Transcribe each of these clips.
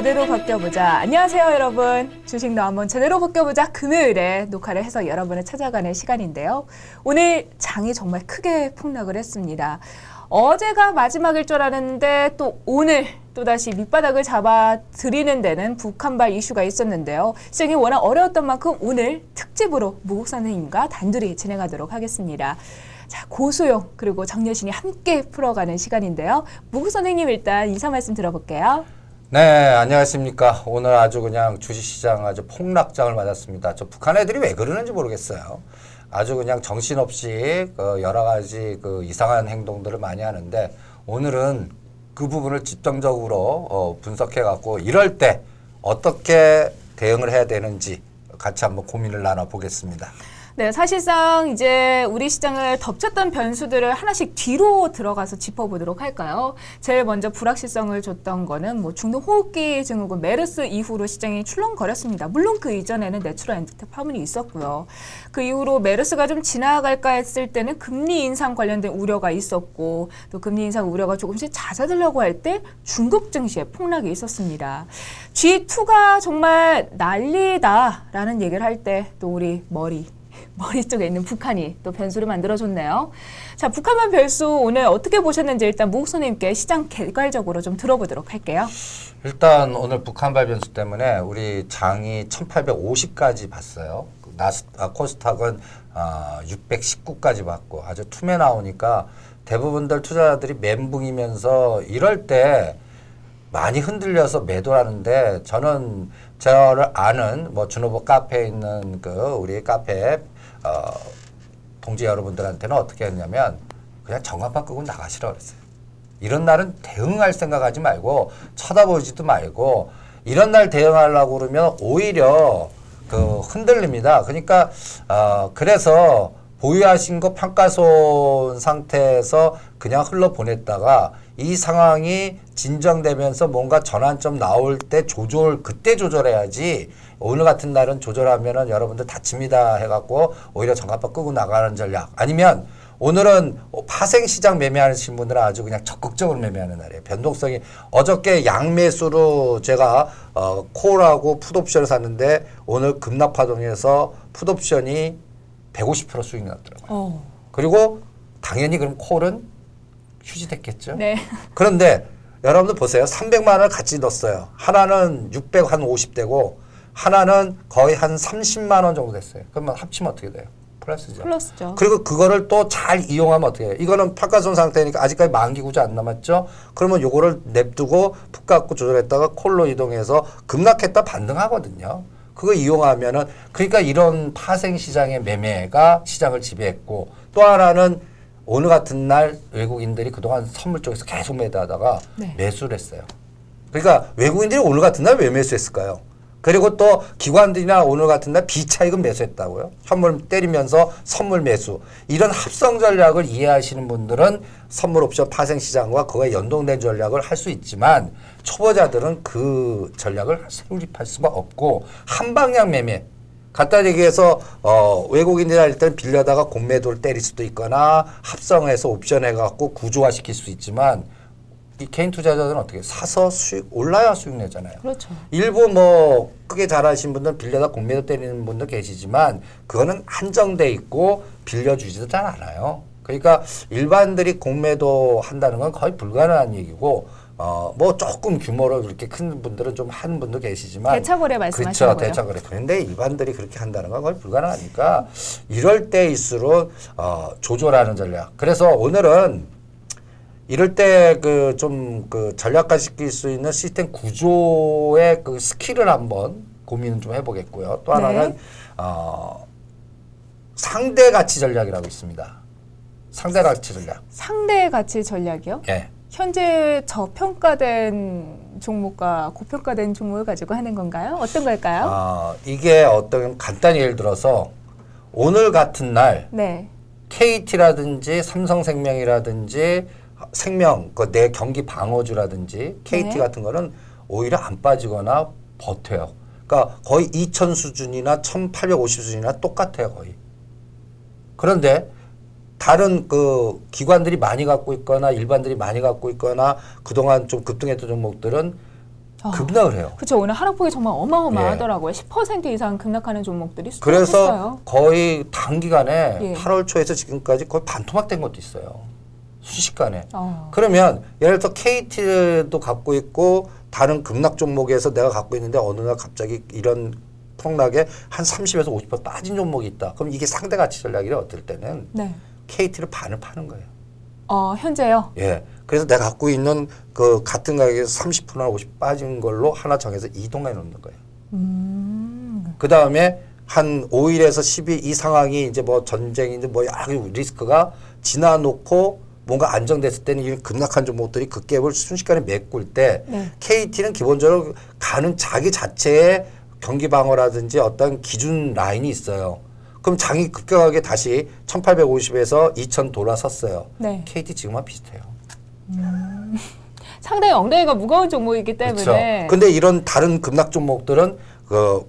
제대로 바뀌어보자. 안녕하세요, 여러분. 주식 너 한번 제대로 바뀌어보자. 금요일에 녹화를 해서 여러분을 찾아가는 시간인데요. 오늘 장이 정말 크게 폭락을 했습니다. 어제가 마지막일 줄 알았는데 또 오늘 또다시 밑바닥을 잡아 드리는 데는 북한발 이슈가 있었는데요. 시장이 워낙 어려웠던 만큼 오늘 특집으로 무국 선생님과 단둘이 진행하도록 하겠습니다. 자, 고소영 그리고 정여신이 함께 풀어가는 시간인데요. 무국 선생님 일단 인사 말씀 들어볼게요. 네, 안녕하십니까. 오늘 아주 그냥 주식시장 아주 폭락장을 맞았습니다. 저 북한 애들이 왜 그러는지 모르겠어요. 아주 그냥 정신없이 그 여러 가지 그 이상한 행동들을 많이 하는데 오늘은 그 부분을 집중적으로 어 분석해 갖고 이럴 때 어떻게 대응을 해야 되는지 같이 한번 고민을 나눠 보겠습니다. 네, 사실상 이제 우리 시장을 덮쳤던 변수들을 하나씩 뒤로 들어가서 짚어보도록 할까요? 제일 먼저 불확실성을 줬던 거는 뭐 중동 호흡기 증후군 메르스 이후로 시장이 출렁거렸습니다. 물론 그 이전에는 내추럴 엔도텍 파문이 있었고요. 그 이후로 메르스가 좀 지나갈까 했을 때는 금리 인상 관련된 우려가 있었고 또 금리 인상 우려가 조금씩 잦아들려고 할 때 중국 증시에 폭락이 있었습니다. G2가 정말 난리다라는 얘기를 할 때 또 우리 머리 머리 쪽에 있는 북한이 또 변수를 만들어줬네요. 자, 북한만 별수 오늘 어떻게 보셨는지 일단 무국 선생님께 시장 개괄적으로 좀 들어보도록 할게요. 일단 오늘 북한발 변수 때문에 우리 장이 1850까지 봤어요. 나스, 아, 코스닥은 아, 619까지 봤고 아주 툼에 나오니까 대부분들 투자자들이 멘붕이면서 이럴 때 많이 흔들려서 매도하는데 저는 저를 아는 뭐 준호보 카페에 있는 그 우리 카페 어, 동지 여러분들한테는 어떻게 했냐면 그냥 정화판 끄고 나가시라 그랬어요. 이런 날은 대응할 생각하지 말고 쳐다보지도 말고 이런 날 대응하려고 그러면 오히려 그 흔들립니다. 그러니까 어 그래서 보유하신 거 평가손 상태에서 그냥 흘러 보냈다가 이 상황이 진정되면서 뭔가 전환점 나올 때 조절 그때 조절해야지 오늘 같은 날은 조절하면은 여러분들 다칩니다 해갖고 오히려 정가파 끄고 나가는 전략 아니면 오늘은 파생 시장 매매하시는 분들은 아주 그냥 적극적으로 매매하는 날이에요. 변동성이 어저께 양매수로 제가 어 콜하고 풋옵션을 샀는데 오늘 급락 파동에서 풋옵션이 150% 수익 났더라고요. 어. 그리고 당연히 그럼 콜은 휴지됐겠죠. 네. 그런데 여러분들 보세요. 300만 원을 같이 넣었어요. 하나는 600한 50대고 하나는 거의 한 30만 원 정도 됐어요. 그러면 합치면 어떻게 돼요? 플러스죠. 플러스죠. 그리고 그거를 또 잘 이용하면 어떻게 해요? 이거는 평가손 상태니까 아직까지 만기 구조 안 남았죠? 그러면 요거를 냅두고 푹 갖고 조절했다가 콜로 이동해서 급락했다 반등하거든요. 그거 이용하면은 그러니까 이런 파생 시장의 매매가 시장을 지배했고 또 하나는 오늘 같은 날 외국인들이 그동안 선물 쪽에서 계속 매도하다가 네. 매수를 했어요. 그러니까 외국인들이 오늘 같은 날 왜 매수했을까요? 그리고 또 기관들이나 오늘 같은 날 비차익은 매수했다고요. 선물 때리면서 선물 매수. 이런 합성 전략을 이해하시는 분들은 선물 옵션 파생 시장과 그거에 연동된 전략을 할 수 있지만 초보자들은 그 전략을 수립할 수가 없고 한 방향 매매 간단히 얘기해서 어 외국인들이 할 때는 빌려다가 공매도를 때릴 수도 있거나 합성해서 옵션 해갖고 구조화시킬 수 있지만 이 개인 투자자들은 어떻게 사서 수익 올라야 수익 내잖아요. 그렇죠. 일부 뭐 크게 잘하신 분들은 빌려다 공매도 때리는 분도 계시지만 그거는 한정돼 있고 빌려주지도 잘 않아요. 그러니까 일반들이 공매도 한다는 건 거의 불가능한 얘기고 어 뭐 조금 규모로 그렇게 큰 분들은 좀 하는 분도 계시지만 대차거래 말씀하시는 그렇죠 거죠? 대차거래 그런데 일반들이 그렇게 한다는 건 거의 불가능하니까 이럴 때일수록 어 조절하는 전략 그래서 오늘은 이럴 때 그좀그 전략화 시킬 수 있는 시스템 구조의 그 skill을 한번 고민을 좀 해보겠고요. 또 네. 하나는 어 상대 가치 전략이라고 있습니다. 상대 가치 전략. 상대 가치 전략이요? 예. 현재 저평가된 종목과 고평가된 종목을 가지고 하는 건가요? 어떤 걸까요? 아, 이게 어떤 간단히 예를 들어서 오늘 같은 날 네. KT라든지 삼성생명이라든지 생명 그 내 경기 방어주라든지 KT 네. 같은 거는 오히려 안 빠지거나 버텨요. 그러니까 거의 2000 수준이나 1850 수준이나 똑같아요, 거의. 그런데 다른 그 기관들이 많이 갖고 있거나 일반들이 많이 갖고 있거나 그동안 좀 급등했던 종목들은 아. 급락을 해요. 그렇죠. 오늘 하락폭이 정말 어마어마하더라고요. 10% 이상 급락하는 종목들이 그래서 수많았어요. 거의 단기간에 예. 8월 초에서 지금까지 거의 반토막된 것도 있어요. 순식간에. 어. 그러면 예를 들어 KT도 갖고 있고 다른 급락 종목에서 내가 갖고 있는데 어느 날 갑자기 이런 폭락에 한 30에서 50% 빠진 종목이 있다. 그럼 이게 상대 가치 전략이래 어떨 때는 네. KT를 반을 파는 거예요. 어, 현재요. 예. 그래서 내가 갖고 있는 그 같은 가격에서 30%나 50 빠진 걸로 하나 정해서 이동해 놓는 거예요. 음. 그 다음에 한 5일에서 10일 이 상황이 이제 뭐 전쟁인데 뭐 여러 가지 리스크가 지나놓고 뭔가 안정됐을 때는 이 급락한 종목들이 그 갭을 순식간에 메꿀 때 네. KT는 기본적으로 가는 자기 자체의 경기 방어라든지 어떤 기준 라인이 있어요. 그럼 장이 급격하게 다시 1850에서 2000 돌아섰어요. 네. KT 지금과 비슷해요. 상당히 엉덩이가 무거운 종목이기 때문에 그렇죠. 근데 이런 다른 급락 종목들은 그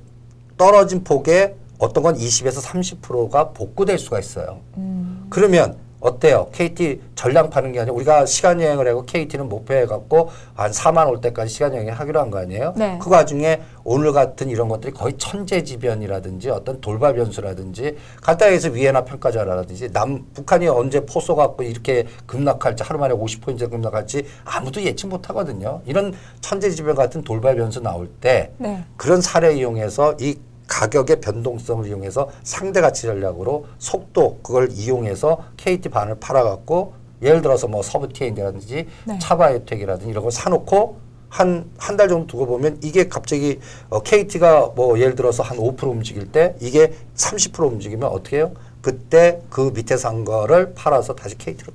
떨어진 폭에 어떤 건 20에서 30%가 복구될 수가 있어요. 음. 그러면 어때요? KT 전량 파는 게 아니라 우리가 시간 여행을 하고 KT는 목표해 갖고 한 4만 올 때까지 시간 여행을 하기로 한 거 아니에요? 네. 그 와중에 오늘 같은 이런 것들이 거의 천재지변이라든지 어떤 돌발 변수라든지 간단히 해서 위에나 평가자라든지 남 북한이 언제 포소 갖고 이렇게 급락할지 하루 만에 50포인트 급락할지 아무도 예측 못 하거든요. 이런 천재지변 같은 돌발 변수 나올 때 네. 그런 사례 이용해서 이 가격의 변동성을 이용해서 상대 가치 전략으로 속도 그걸 이용해서 KT 반을 팔아갖고 예를 들어서 뭐 서브티엔이라든지 네. 차바이오텍이라든지 이런 걸 사놓고 한 한 달 정도 두고 보면 이게 갑자기 어, KT가 뭐 예를 들어서 한 5% 움직일 때 이게 30% 움직이면 어떻게 해요? 그때 그 밑에 산 거를 팔아서 다시 KT로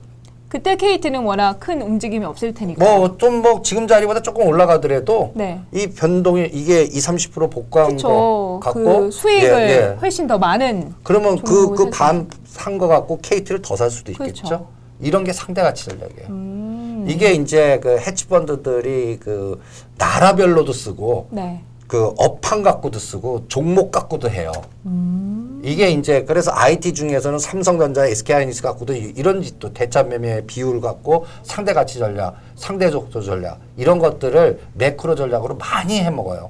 그때 KT는 워낙 큰 움직임이 없을 테니까. 뭐 좀 뭐 지금 자리보다 조금 올라가더라도 네. 이 변동이 이게 2, 30% 복구한 거 그렇죠. 갖고 그 수익을 예, 예. 훨씬 더 많은 그러면 그그살반산 거 갖고 KT를 더 살 수도 있겠죠. 그렇죠. 이런 게 상대 가치 전략이에요. 음. 이게 이제 그 헤지펀드들이 그 나라별로도 쓰고 네. 그 업황 갖고도 쓰고 종목 갖고도 해요. 음. 이게 이제 그래서 IT 중에서는 삼성전자, SK하이닉스 갖고도 이- 이런 또 대차 매매 비율 갖고 상대 가치 전략, 상대 족조 전략 이런 것들을 매크로 전략으로 많이 해 먹어요.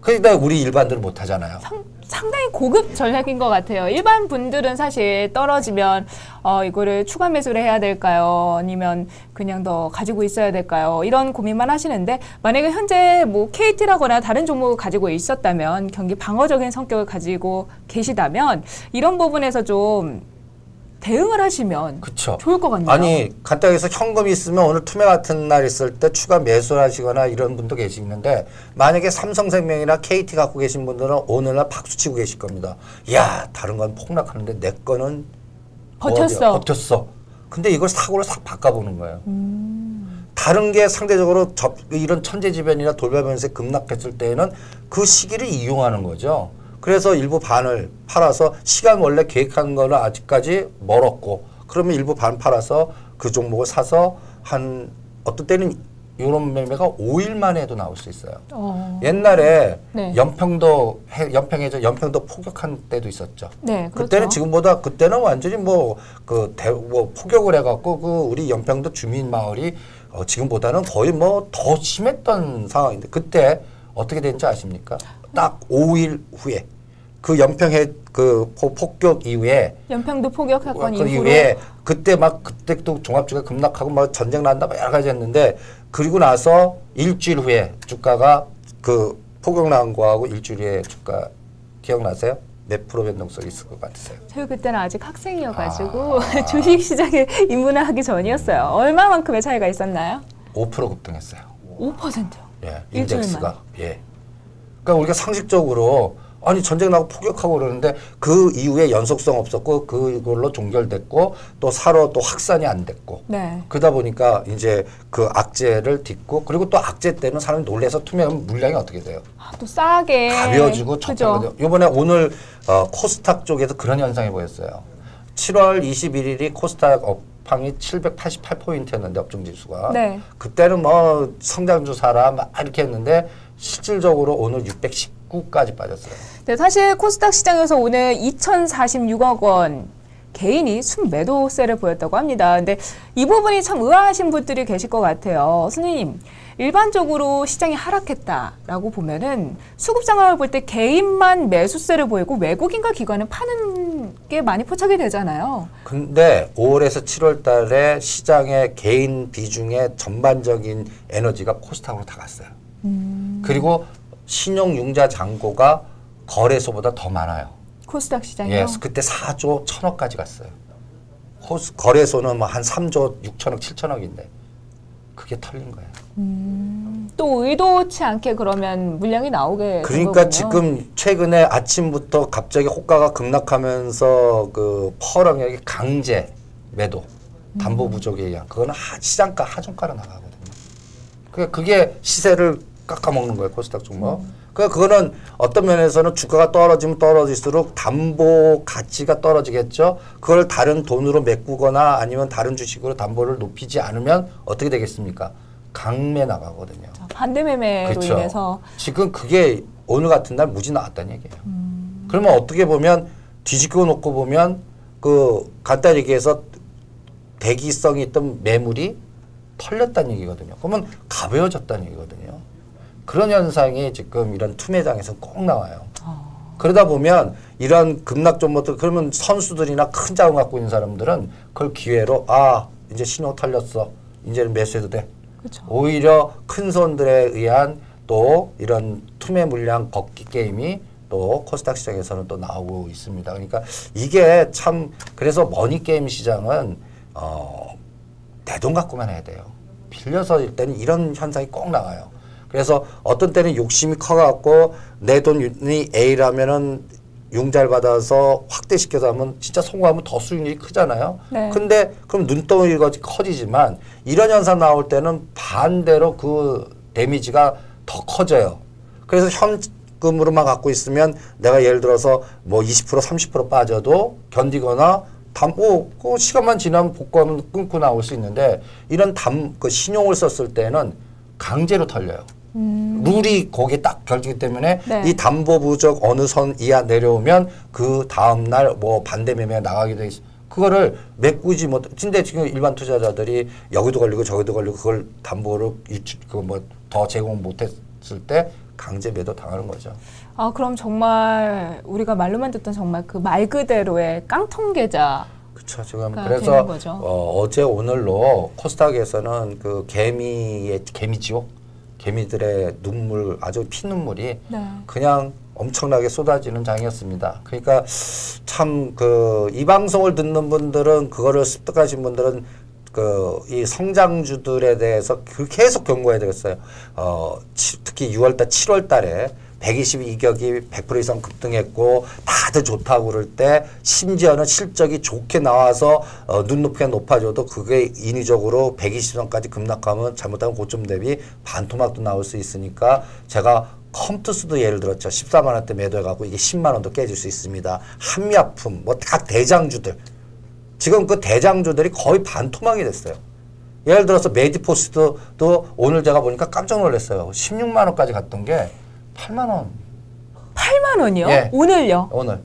그러니까 우리 일반들은 못 하잖아요. 상, 상당히 고급 전략인 것 같아요. 일반 분들은 사실 떨어지면 어, 이거를 추가 매수를 해야 될까요? 아니면 그냥 더 가지고 있어야 될까요? 이런 고민만 하시는데 만약에 현재 뭐 KT라거나 다른 종목을 가지고 있었다면 경기 방어적인 성격을 가지고 계시다면 이런 부분에서 좀 대응을 하시면 그렇죠. 좋을 것 같네요. 아니 간단히 해서 현금이 있으면 오늘 투매 같은 날 있을 때 추가 매수를 하시거나 이런 분도 계시는데 만약에 삼성생명이나 KT 갖고 계신 분들은 오늘날 박수 치고 계실 겁니다. 야 다른 건 폭락하는데 내 거는 버텼어. 뭐야, 버텼어. 근데 이걸 사고를 싹 바꿔보는 거예요. 음. 다른 게 상대적으로 접, 이런 천재지변이나 돌발변수에 급락했을 때에는 그 시기를 이용하는 거죠. 그래서 일부 반을 팔아서 시간 원래 계획한 거는 아직까지 멀었고 그러면 일부 반 팔아서 그 종목을 사서 한 어떤 때는 이런 매매가 5일 만에 해도 나올 수 있어요. 어, 옛날에 네. 연평도 해- 연평해서 연평도 폭격한 때도 있었죠. 네, 그렇죠. 그때는 지금보다 그때는 완전히 뭐그 뭐 폭격을 해갖고 그 우리 연평도 주민 마을이 어, 지금보다는 거의 뭐 더 심했던 상황인데 그때 어떻게 됐는지 아십니까? 딱 5일 후에 그 연평해 그 포- 폭격 이후에 연평도 포격 사건 그 이후에 그때 막 그때 또 종합주가 급락하고 막 전쟁 난다 막 여러 가지 했는데 그리고 나서 일주일 후에 주가가 그 폭격 난 거하고 일주일 후에 주가 기억나세요? 몇 프로 변동성이 있을 것 같으세요? 저희 그때는 아직 학생이어가지고 주식 시장에 입문을 하기 전이었어요. 얼마만큼의 차이가 있었나요? 5% 급등했어요. 5%요. 예. 인덱스가 예. 그러니까 우리가 상식적으로 아니 전쟁 나고 폭격하고 그러는데 그 이후에 연속성 없었고 그걸로 종결됐고 또 사로 또 확산이 안 됐고 네. 그러다 보니까 이제 그 악재를 딛고 그리고 또 악재 때는 사람이 놀래서 투명하면 물량이 어떻게 돼요? 아, 또 싸게 가벼워지고? 적당하거든요. 이번에 오늘 어, 코스닥 쪽에서 그런 현상이 보였어요. 7월 21일이 코스닥 업황이 788포인트였는데 업종 지수가 네. 그때는 뭐 성장주 사라 막 이렇게 했는데 실질적으로 오늘 619까지 빠졌어요. 네, 사실 코스닥 시장에서 오늘 2,046억 원 개인이 순매도세를 보였다고 합니다. 근데 이 부분이 참 의아하신 분들이 계실 것 같아요. 선생님, 일반적으로 시장이 하락했다라고 보면은 수급 상황을 볼 때 개인만 매수세를 보이고 외국인과 기관은 파는 게 많이 포착이 되잖아요. 근데 5월에서 7월 달에 시장의 개인 비중의 전반적인 에너지가 코스닥으로 다 갔어요. 그리고 신용융자 잔고가 거래소보다 더 많아요. 코스닥 시장이요. 예, 그때 4조 1000억까지 갔어요. 코스, 거래소는 뭐 한 3조 6천억, 7천억인데 그게 털린 거예요. 또 의도치 않게 그러면 물량이 나오게 된 그러니까. 지금 최근에 아침부터 갑자기 호가가 급락하면서 그 퍼렁역이 강제 매도 담보 부족에 의한 그거는 하, 시장가 하중가로 나가거든요. 그게 그게 시세를 깎아먹는 거예요 코스닥 종목. 그 그거는 어떤 면에서는 주가가 떨어지면 떨어질수록 담보 가치가 떨어지겠죠. 그걸 다른 돈으로 메꾸거나 아니면 다른 주식으로 담보를 높이지 않으면 어떻게 되겠습니까? 강매 나가거든요. 반대 매매로 그렇죠. 인해서 지금 그게 오늘 같은 날 무지 나왔다는 얘기예요. 그러면 어떻게 보면 뒤집고 놓고 보면 그 간단히 얘기해서 대기성이 있던 매물이 털렸다는 얘기거든요. 그러면 가벼워졌다는 얘기거든요. 그런 현상이 지금 이런 투매장에서 꼭 나와요. 그러다 보면 이런 급락 종목들 그러면 선수들이나 큰 자금 갖고 있는 사람들은 그걸 기회로 아 이제 신호 털렸어 이제는 매수해도 돼 그렇죠. 오히려 큰 손들에 의한 또 이런 투매 물량 걷기 게임이 또 코스닥 시장에서는 또 나오고 있습니다. 그러니까 이게 참 그래서 머니 게임 시장은 어 내 돈 갖고만 해야 돼요. 빌려서 일 때는 이런 현상이 꼭 나와요. 그래서 어떤 때는 욕심이 커갖고 내 돈이 A라면은 융자를 받아서 확대시켜서 하면 진짜 성공하면 더 수익률이 크잖아요. 네. 근데 그럼 눈덩이가 커지지만 이런 현상 나올 때는 반대로 그 데미지가 더 커져요. 그래서 현금으로만 갖고 있으면 내가 예를 들어서 뭐 20% 30% 빠져도 견디거나 담보 그 시간만 지나면 복구하면 끊고 나올 수 있는데 이런 담 그 신용을 썼을 때는 강제로 털려요. 룰이 거기에 딱 결정이기 때문에 네. 이 담보 부족 어느 선 이하 내려오면 그 다음 날 뭐 반대 매매가 나가게 돼 있어. 그거를 메꾸지 못. 근데 지금 일반 투자자들이 여기도 걸리고 저기도 걸리고 그걸 담보로 유출 그뭐 더 제공 못했을 때 강제 매도 당하는 거죠. 아 그럼 정말 우리가 말로만 듣던 정말 그 말 그대로의 깡통 계좌. 그렇죠. 지금 그래서. 어, 어제 오늘로 코스닥에서는 그 개미의 개미 지옥, 개미들의 눈물 아주 피눈물이 네. 그냥 엄청나게 쏟아지는 장이었습니다. 그러니까 참 그 이 방송을 듣는 분들은 그거를 습득하신 분들은 그 이 성장주들에 대해서 그 계속 경고해야 되겠어요. 어 치- 특히 6월달, 7월달에 122격이 100% 이상 급등했고 다들 좋다고 그럴 때 심지어는 실적이 좋게 나와서 어, 눈높이가 높아져도 그게 인위적으로 120선까지 급락하면 잘못하면 고점 대비 반토막도 나올 수 있으니까 제가 컴투스도 예를 들었죠. 14만 원대 매도해갖고 이게 10만 원도 깨질 수 있습니다. 한미약품 뭐다 대장주들 지금 그 대장주들이 거의 반토막이 됐어요. 예를 들어서 메디포스도 또 오늘 제가 보니까 깜짝 놀랐어요. 16만 원까지 갔던 게 8만 원 8만 원이요? 예. 오늘요? 오늘.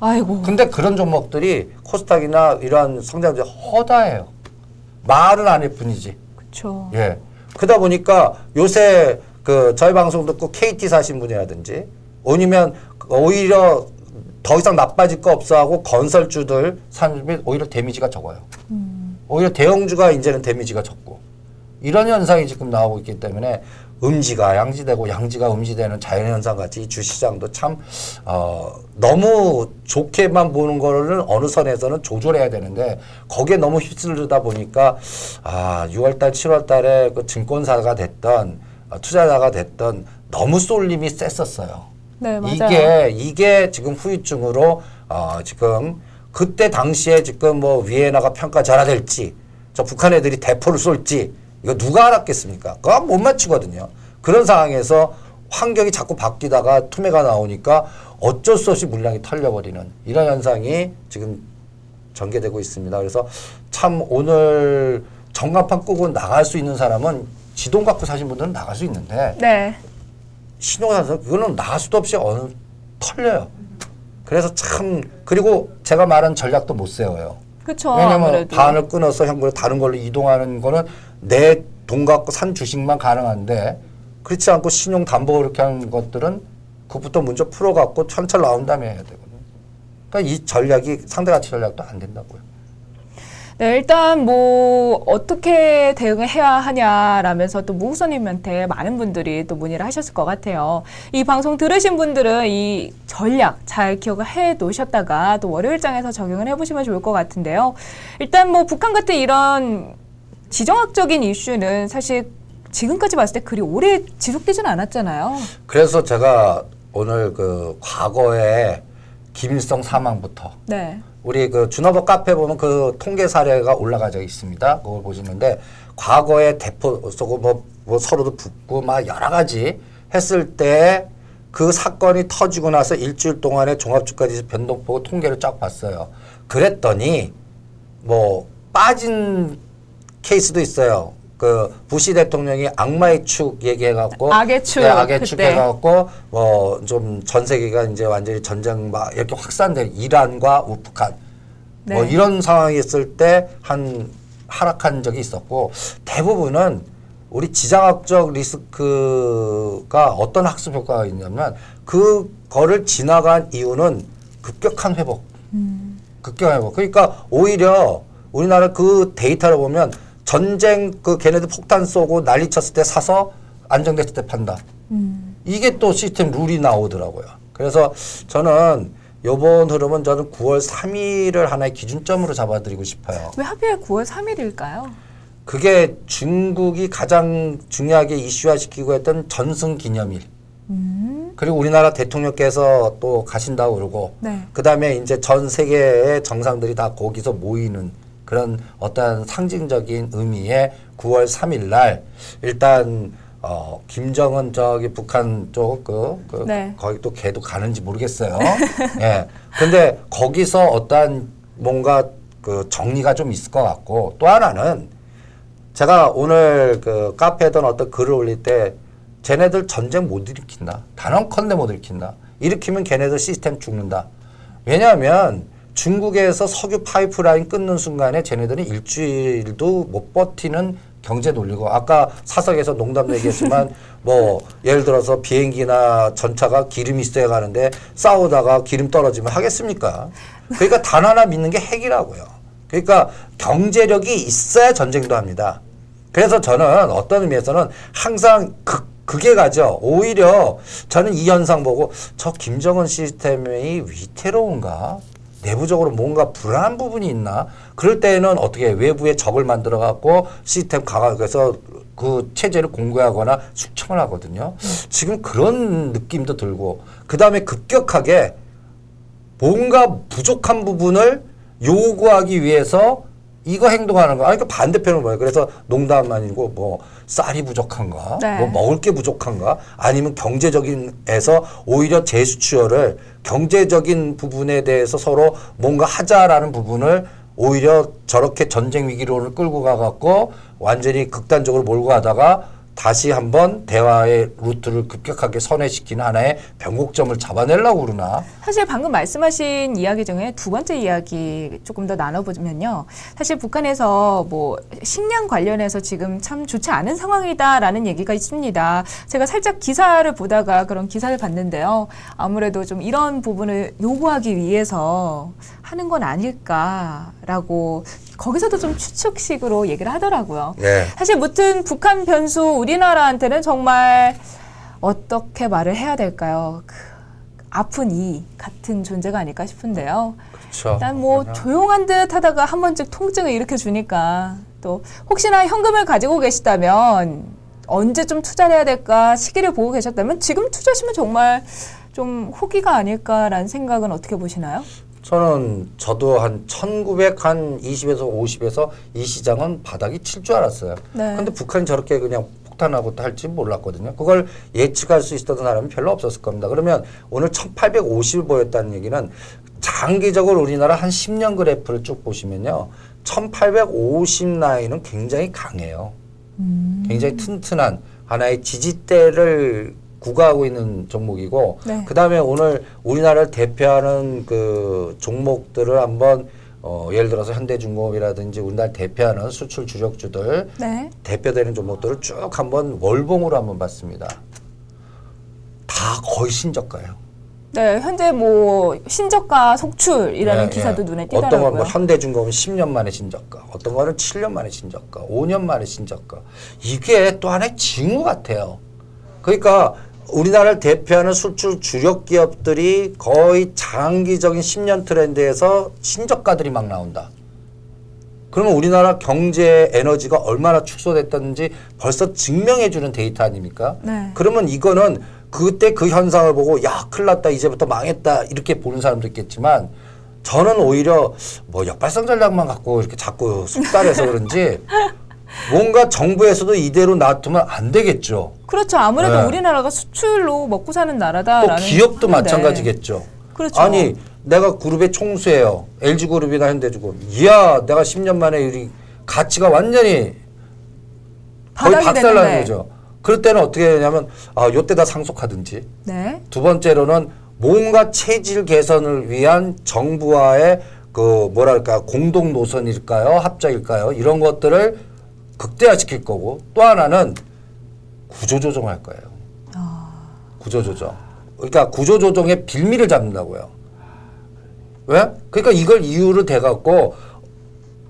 아이고. 근데 그런 종목들이 코스닥이나 이런 성장주 허다해요. 말은 안할 뿐이지. 그렇죠. 예. 그러다 보니까 요새 그 저희 방송 듣고 KT 사신 분이라든지 아니면 오히려 더 이상 나빠질 거 없어 하고 건설주들 산업이 오히려 데미지가 적어요. 오히려 대형주가 이제는 데미지가 적고 이런 현상이 지금 나오고 있기 때문에 음지가 양지되고 양지가 음지되는 자연현상 같이 이 주시장도 참, 어, 너무 좋게만 보는 거를 어느 선에서는 조절해야 되는데 거기에 너무 휩쓸리다 보니까 아, 6월달, 7월달에 그 증권사가 됐던 어, 투자자가 됐던 너무 쏠림이 셌었어요. 네, 맞아요. 이게 이게 지금 후유증으로 어, 지금 그때 당시에 지금 뭐 위에나가 평가 잘하될지 저 북한 애들이 대포를 쏠지 이거 누가 알았겠습니까? 그거 못 맞추거든요. 그런 상황에서 환경이 자꾸 바뀌다가 투매가 나오니까 어쩔 수 없이 물량이 털려버리는 이런 현상이 지금 전개되고 있습니다. 그래서 참 오늘 전광판 끄고 나갈 수 있는 사람은 지동 갖고 사신 분들은 나갈 수 있는데 네. 신호가 나서 그거는 나갈 수도 없이 어느 털려요. 그래서 참 그리고 제가 말한 전략도 못 세워요. 그렇죠. 왜냐면 아무래도. 반을 끊어서 형벌 다른 걸로 이동하는 거는 내 돈 갖고 산 주식만 가능한데 그렇지 않고 신용 담보 그렇게 하는 것들은 그것부터 먼저 풀어 갖고 천철 나온 다음에 해야 되거든요. 그러니까 이 전략이 상대 가치 전략도 안 된다고요. 네, 일단 뭐 어떻게 대응을 해야 하냐라면서 또 무국선님한테 많은 분들이 또 문의를 하셨을 것 같아요. 이 방송 들으신 분들은 이 전략 잘 기억을 해 놓으셨다가 또 월요일장에서 적용을 해보시면 좋을 것 같은데요. 일단 뭐 북한 같은 이런 지정학적인 이슈는 사실 지금까지 봤을 때 그리 오래 지속되지는 않았잖아요. 그래서 제가 오늘 그 과거에 김일성 사망부터 네. 우리 그 준어버 카페 보면 그 통계 사례가 올라가져 있습니다. 그걸 보시는데 과거에 대포 쏘고 뭐, 뭐 서로도 붙고 막 여러 가지 했을 때 그 사건이 터지고 나서 일주일 동안에 종합주가지수 변동 보고 통계를 쫙 봤어요. 그랬더니 뭐 빠진 케이스도 있어요. 그 부시 대통령이 악마의 축 얘기해갖고 악의 축, 네, 악의 축. 해갖고 뭐좀 전 세계가 이제 완전히 전쟁 막 이렇게 확산된 이란과 우- 북한 뭐 네. 이런 상황이 있을 때 한 하락한 적이 있었고 대부분은 우리 지정학적 리스크가 어떤 학습 효과가 있냐면 그거를 지나간 이유는 급격한 회복. 급격한 회복. 그러니까 오히려 우리나라 그 데이터를 보면 전쟁 그 걔네들 폭탄 쏘고 난리 쳤을 때 사서 안정됐을 때 판다. 이게 또 시스템 룰이 나오더라고요. 그래서 저는 요번 흐름은 저는 9월 3일을 하나의 기준점으로 잡아드리고 싶어요. 왜 하필 9월 3일일까요? 그게 중국이 가장 중요하게 이슈화시키고 했던 전승 기념일. 그리고 우리나라 대통령께서 또 가신다고 그러고 네. 그 다음에 이제 전 세계의 정상들이 다 거기서 모이는 그런 어떤 상징적인 의미의 9월 3일 날 일단 어 김정은 저기 북한 쪽그 그 네. 거기 또 걔도 가는지 모르겠어요. 예. 근데 거기서 어떠한 뭔가 그 정리가 좀 있을 것 같고 또 하나는 제가 오늘 그 카페에던 어떤 글을 올릴 때 쟤네들 전쟁 못 일으킨다. 단언컨대 못 일으킨다. 일으키면 걔네들 시스템 죽는다. 왜냐하면 중국에서 석유 파이프라인 끊는 순간에 쟤네들은 일주일도 못 버티는 경제 논리고 아까 사석에서 농담 얘기했지만 뭐 예를 들어서 비행기나 전차가 기름이 있어야 가는데 싸우다가 기름 떨어지면 하겠습니까? 그러니까 단 하나 믿는 게 핵이라고요. 그러니까 경제력이 있어야 전쟁도 합니다. 그래서 저는 어떤 의미에서는 항상 그, 그게 가죠. 오히려 저는 이 현상 보고 저 김정은 시스템이 위태로운가? 내부적으로 뭔가 불안한 부분이 있나? 그럴 때는 어떻게 외부에 적을 만들어 갖고 시스템 강화해서 그 체제를 공개하거나 숙청을 하거든요. 지금 그런 느낌도 들고 그 다음에 급격하게 뭔가 부족한 부분을 요구하기 위해서 이거 행동하는 거. 아니, 그 반대편은 뭐예요? 그래서 농담 아니고 뭐 쌀이 부족한가? 네. 뭐 먹을 게 부족한가? 아니면 경제적인 에서 오히려 재수출을 경제적인 부분에 대해서 서로 뭔가 하자라는 부분을 오히려 저렇게 전쟁 위기론을 끌고 가갖고 완전히 극단적으로 몰고 가다가 다시 한번 대화의 루트를 급격하게 선회시키는 하나의 변곡점을 잡아내려고 그러나 사실 방금 말씀하신 이야기 중에 두 번째 이야기 조금 더 나눠보면요. 사실 북한에서 뭐 식량 관련해서 지금 참 좋지 않은 상황이다라는 얘기가 있습니다. 제가 살짝 기사를 보다가 그런 기사를 봤는데요. 아무래도 좀 이런 부분을 요구하기 위해서 하는 건 아닐까라고 거기서도 좀 추측식으로 얘기를 하더라고요. 예. 사실 무튼 북한 변수 우리나라한테는 정말 어떻게 말을 해야 될까요? 그 아픈 이 같은 존재가 아닐까 싶은데요. 그렇죠. 일단 뭐 조용한 듯 하다가 한 번쯤 통증을 일으켜 주니까 또 혹시나 현금을 가지고 계시다면 언제 좀 투자를 해야 될까 시기를 보고 계셨다면 지금 투자하시면 정말 좀 후기가 아닐까라는 생각은 어떻게 보시나요? 저는 저도 한 1900한 20에서 50에서 이 시장은 바닥이 칠 줄 알았어요. 네. 근데 북한이 저렇게 그냥 폭탄하고 할지 몰랐거든요. 그걸 예측할 수 있었던 사람은 별로 없었을 겁니다. 그러면 오늘 1850을 보였다는 얘기는 장기적으로 우리나라 한 10년 그래프를 쭉 보시면요. 1850 라인은 굉장히 강해요. 굉장히 튼튼한 하나의 지지대를 구가하고 있는 종목이고 네. 그다음에 오늘 우리나라를 대표하는 그 종목들을 한번 어 예를 들어서 현대중공업이라든지 우리나라 대표하는 수출 주력주들 네. 대표되는 종목들을 쭉 한번 월봉으로 한번 봤습니다. 다 거의 신저가예요. 네, 현재 뭐 신저가 속출이라는 예, 기사도 예. 눈에 어떤 띄더라고요. 건뭐 현대중공업은 10년 만에 신저가, 어떤 거는 7년 만에 신저가, 5년 만에 신저가. 이게 또 하나의 징후 같아요. 그러니까 우리나라를 대표하는 수출 주력 기업들이 거의 장기적인 10년 트렌드에서 신저가들이 막 나온다. 그러면 우리나라 경제 에너지가 얼마나 축소됐다는지 벌써 증명해주는 데이터 아닙니까? 네. 그러면 이거는 그때 그 현상을 보고 야 큰일 났다 이제부터 망했다 이렇게 보는 사람도 있겠지만 저는 오히려 뭐 역발상 전략만 갖고 이렇게 자꾸 숙달해서 그런지 뭔가 정부에서도 이대로 놔두면 안 되겠죠. 그렇죠. 아무래도 네. 우리나라가 수출로 먹고 사는 또 나라다라는 기업도 하는데. 마찬가지겠죠. 그렇죠. 아니 내가 그룹의 총수예요. LG그룹이나 현대중공업. 이야 내가 10년 만에 이 가치가 완전히 거의 박살나는. 거죠. 그럴 때는 어떻게 되냐면 아 요때 다 상속하든지 네. 두 번째로는 뭔가 체질 개선을 위한 정부와의 그 뭐랄까 공동 노선일까요 합작일까요 이런 것들을 극대화시킬 거고 또 하나는 구조조정할 거예요. 구조조정. 그러니까 구조조정의 빌미를 잡는다고요. 왜? 그러니까 이걸 이유로 대갖고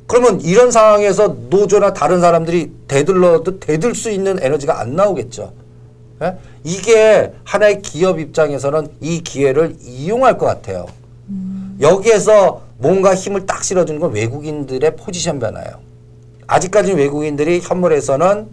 그러면 이런 상황에서 노조나 다른 사람들이 대들러도 대들 수 있는 에너지가 안 나오겠죠. 예? 이게 하나의 기업 입장에서는 이 기회를 이용할 것 같아요. 여기에서 뭔가 힘을 딱 실어주는 건 외국인들의 포지션 변화예요. 아직까지는 외국인들이 현물에서는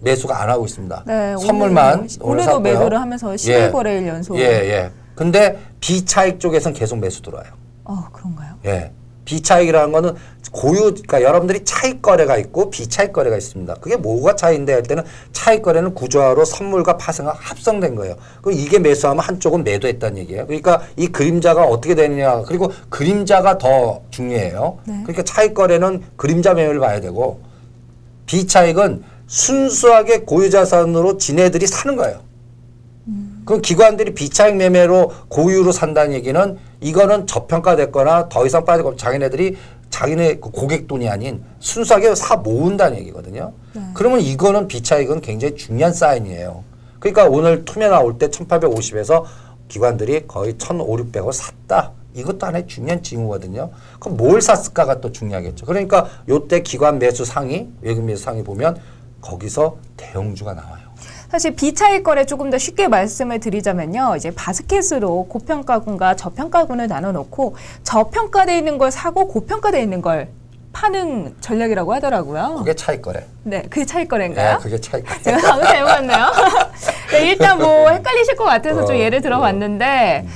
매수가 안 하고 있습니다. 네, 선물만 오늘, 샀고요. 매도를 하면서 11거래일 연속. 예, 예. 근데 비차익 쪽에서는 계속 매수 들어와요. 어, 그런가요? 예. 비차익이라는 거는 고유, 그러니까 여러분들이 차익 거래가 있고 비차익 거래가 있습니다. 그게 뭐가 차이인데 할 때는 차익 거래는 구조화로 선물과 파생과 합성된 거예요. 그럼 이게 매수하면 한쪽은 매도했다는 얘기예요. 그러니까 이 그림자가 어떻게 되느냐. 그리고 그림자가 더 중요해요. 네. 그러니까 차익 거래는 그림자 매매를 봐야 되고 비차익은 순수하게 고유자산으로 지네들이 사는 거예요. 그럼 기관들이 비차익 매매로 고유로 산다는 얘기는 이거는 저평가됐거나 더 이상 빠지고 자기네들이 자기네 그 고객 돈이 아닌 순수하게 사 모은다는 얘기거든요. 그러면 이거는 비차익은 굉장히 중요한 사인이에요. 그러니까 오늘 투매 나올 때 1850에서 기관들이 거의 1,500, 600을 샀다. 이것도 하나의 중요한 징후거든요. 그럼 뭘 샀을까가 또 중요하겠죠. 그러니까 요때 기관 매수 상위, 외국 매수 상위 보면 거기서 대형주가 나와요. 사실 비차익 거래 조금 더 쉽게 말씀을 드리자면요. 이제 바스켓으로 고평가군과 저평가군을 나눠 놓고 저평가돼 있는 걸 사고 고평가돼 있는 걸 파는 전략이라고 하더라고요. 그게 차익 거래. 네, 그게 차익 네, 거래인가요? 그게 차익 거래. 제가 방금 잘못 봤네요. 네, 일단 뭐 헷갈리실 것 같아서 좀 어, 예를 들어봤는데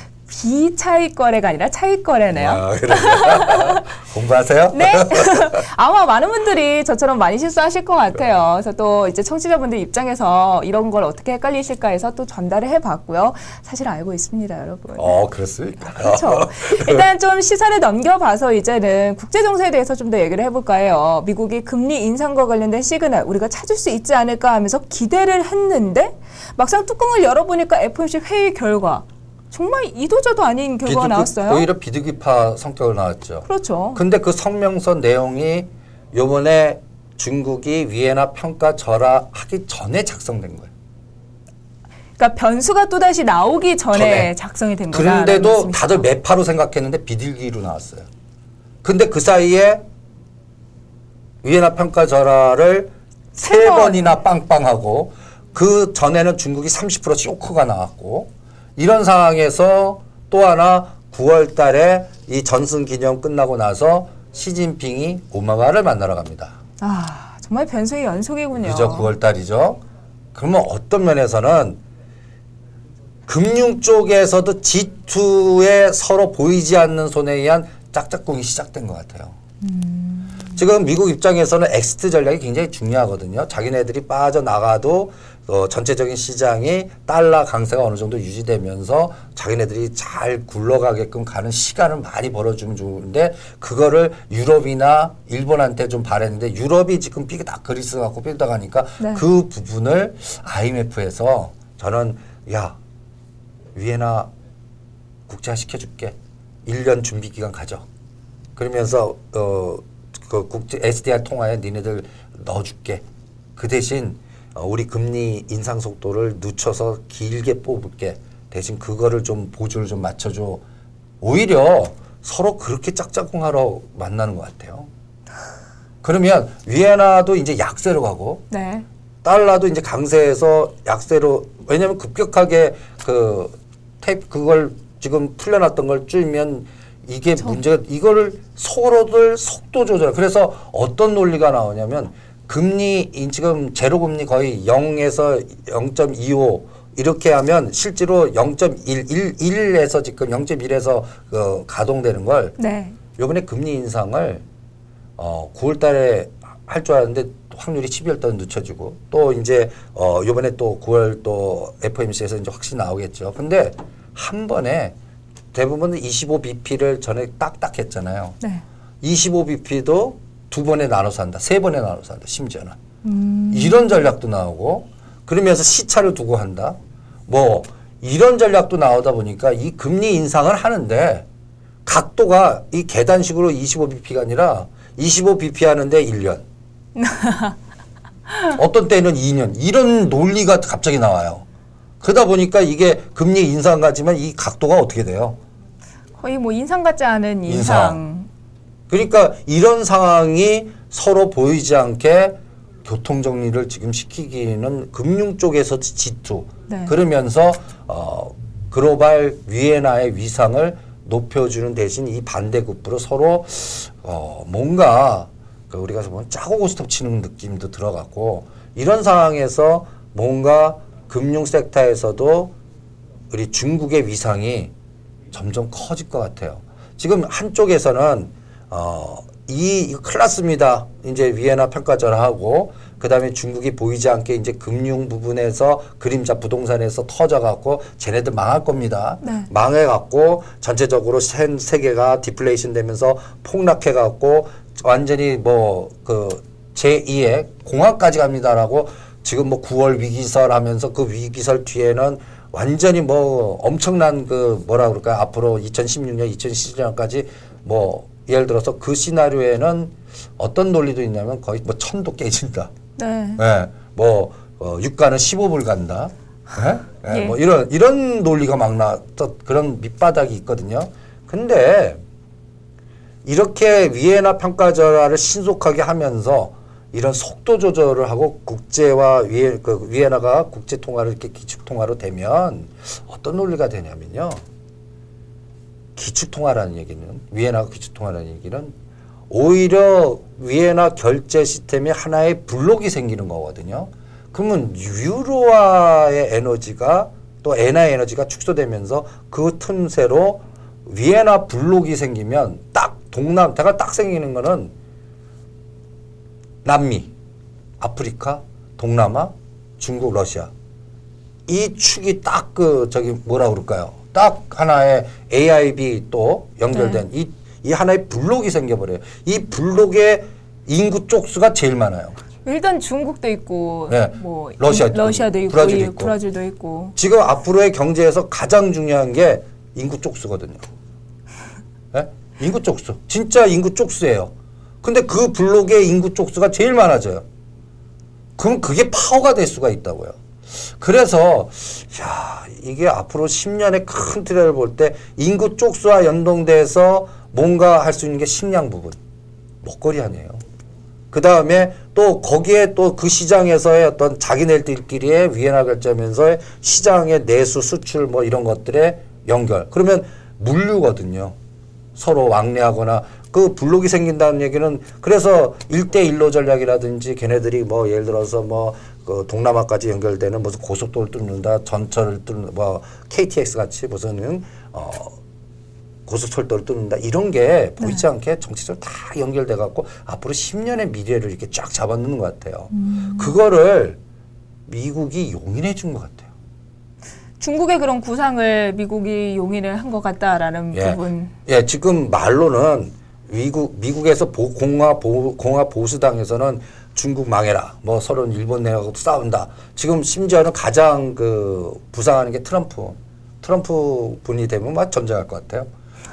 비차익 거래가 아니라 차익 거래네요. 아. 공부하세요? 네. 아마 많은 분들이 저처럼 많이 실수하실 것 같아요. 그래서 또 이제 청취자분들 입장에서 이런 걸 어떻게 헷갈리실까 해서 또 전달을 해봤고요. 사실 알고 있습니다, 여러분. 어, 그렇습니까? 그렇죠. 일단 좀 시사를 넘겨봐서 이제는 국제 정세에 대해서 좀 더 얘기를 해볼까 해요. 미국이 금리 인상과 관련된 시그널 우리가 찾을 수 있지 않을까 하면서 기대를 했는데 막상 뚜껑을 열어보니까 FOMC 회의 결과 정말 이도저도 아닌 결과가 비둘기- 나왔어요. 오히려 비둘기파 성격을 나왔죠. 그렇죠. 근데 그 성명서 내용이 요번에 중국이 위에나 평가 절하하기 전에 작성된 거예요. 그러니까 변수가 또 다시 나오기 전에 전에. 작성이 된 거다. 그런데도 다들 매파로 생각했는데 비둘기로 나왔어요. 근데 그 사이에 위에나 평가 절하를 세 번. 번이나 빵빵하고 그 전에는 중국이 30% 쇼크가 나왔고 이런 상황에서 또 하나 9월 달에 이 전승 기념 끝나고 나서 시진핑이 오마마를 만나러 갑니다. 아 정말 변수의 연속이군요. 그죠? 9월 달이죠. 그러면 어떤 면에서는 금융 쪽에서도 G2에 서로 보이지 않는 손에 의한 짝짝꿍이 시작된 것 같아요. 지금 미국 입장에서는 exit 전략이 굉장히 중요하거든요. 자기네들이 빠져나가도 어, 전체적인 시장이 달러 강세가 어느 정도 유지되면서 자기네들이 잘 굴러가게끔 가는 시간을 많이 벌어주면 좋은데 그거를 유럽이나 일본한테 좀 바랬는데 유럽이 지금 삐딱 그리스 갖고 삐딱하니까 네. 그 부분을 IMF에서 저는 야 위에나 국제화 시켜줄게. 1년 준비 기간 가져. 그러면서 어 그 국제 SDR 통화에 니네들 넣어줄게. 그 대신 어, 우리 금리 인상 속도를 늦춰서 길게 뽑을게. 대신 그거를 좀 보조를 좀 맞춰줘. 오히려 서로 그렇게 짝짝꿍하러 만나는 것 같아요. 그러면 위에나도 이제 약세로 가고 네. 달러도 이제 강세에서 약세로 왜냐하면 급격하게 그 테이프 그걸 지금 풀려놨던 걸 줄면 이게 문제가 이거를 서로들 속도 조절 그래서 어떤 논리가 나오냐면 금리 이 지금 제로 금리 거의 0에서 0.25 이렇게 하면 실제로 0.1 1에서 지금 0.1에서 그 가동되는 걸 네. 요번에 금리 인상을 어 9월 달에 할 줄 알았는데 또 확률이 12월 달에 늦춰지고 또 이제 어 요번에 또 9월 또 FOMC에서 이제 확실히 나오겠죠. 근데 한 번에 대부분 25bp를 전에 딱딱 했잖아요. 네. 25bp도 두 번에 나눠서 한다. 세 번에 나눠서 한다. 심지어는. 음. 이런 전략도 나오고 그러면서 시차를 두고 한다. 뭐 이런 전략도 나오다 보니까 이 금리 인상을 하는데 각도가 이 계단식으로 25bp가 아니라 25bp 하는데 1년. 어떤 때는 2년. 이런 논리가 갑자기 나와요. 그러다 보니까 이게 금리 인상 같지만 이 각도가 어떻게 돼요? 거의 뭐 인상 같지 않은 인상. 인상. 그러니까 이런 상황이 서로 보이지 않게 교통 정리를 지금 시키기는 금융 쪽에서 G2 네. 그러면서 어 글로벌 위에나의 위상을 높여주는 대신 이 반대급부로 서로 어 뭔가 그 우리가 보면 짜고 고스톱 치는 느낌도 들어갔고 이런 상황에서 뭔가 금융 섹터에서도 우리 중국의 위상이 점점 커질 것 같아요. 지금 한쪽에서는 어, 이 이거 큰일 났습니다. 이제 위에나 평가절하고 그다음에 중국이 보이지 않게 이제 금융 부분에서 그림자 부동산에서 터져갖고 쟤네들 망할 겁니다. 네. 망해갖고 전체적으로 세, 세계가 디플레이션 되면서 폭락해갖고 완전히 뭐 그 제2의 공화까지 갑니다라고 지금 뭐 9월 위기설 하면서 그 위기설 뒤에는 완전히 뭐 엄청난 그 뭐라 그럴까요? 앞으로 2016년, 2017년까지 뭐 예를 들어서 그 시나리오에는 어떤 논리도 있냐면 거의 뭐 천도 깨진다. 네. 예. 뭐 어, 유가는 15불 간다. 예? 예, 예. 뭐 이런 이런 논리가 막 나, 또 그런 밑바닥이 있거든요. 근데 이렇게 위에나 평가절하를 신속하게 하면서 이런 속도 조절을 하고 국제와 위에 그 위에나가 국제 통화를 이렇게 기축 통화로 되면 어떤 논리가 되냐면요. 기축 통화라는 얘기는 위에나가 기축 통화라는 얘기는 오히려 위에나 결제 시스템이 하나의 블록이 생기는 거거든요. 그러면 유로화의 에너지가 또 엔화의 에너지가 축소되면서 그 틈새로 위에나 블록이 생기면 딱 동남 대가 딱 생기는 거는 남미, 아프리카, 동남아, 중국, 러시아 이 축이 딱 그 저기 뭐라 그럴까요? 딱 하나의 AIB 또 연결된 이, 이 하나의 블록이 생겨버려요. 이 블록의 인구 쪽수가 제일 많아요. 일단 중국도 있고 네. 뭐 러시아 인- 러시아도 있고, 브라질도 이- 있고. 브라질도 있고. 지금 앞으로의 경제에서 가장 중요한 게 인구 쪽수거든요. 예? 인구 쪽수. 진짜 인구 쪽수예요. 근데 그 블록의 인구 쪽수가 제일 많아져요. 그럼 그게 파워가 될 수가 있다고요. 그래서 야 이게 앞으로 10년의 큰 틀을 볼 때 인구 쪽수와 연동돼서 뭔가 할 수 있는 게 식량 부분, 먹거리 아니에요. 그 다음에 또 거기에 또 그 시장에서의 어떤 자기네들끼리의 위에나 결제하면서의 시장의 내수 수출 뭐 이런 것들의 연결. 그러면 물류거든요. 서로 왕래하거나 그 블록이 생긴다는 얘기는 그래서 일대일로 전략이라든지 걔네들이 뭐 예를 들어서 뭐 그 동남아까지 연결되는 무슨 고속도로를 뚫는다, 전철을 뚫는 뭐 KTX 같이 무슨 어 고속철도를 뚫는다 이런 게 보이지 않게 정치적으로 다 연결돼 갖고 앞으로 10년의 미래를 이렇게 쫙 잡아놓는 것 같아요. 그거를 미국이 용인해 준 것 같아요. 중국의 그런 구상을 미국이 용인을 한 것 같다라는 예. 부분. 예, 지금 말로는 미국 미국에서 보, 공화 보, 공화 보수당에서는 중국 망해라. 뭐 서로 일본 내하고도 싸운다. 지금 심지어는 가장 그 부상하는 게 트럼프. 트럼프 분이 되면 막 전쟁할 것 같아요.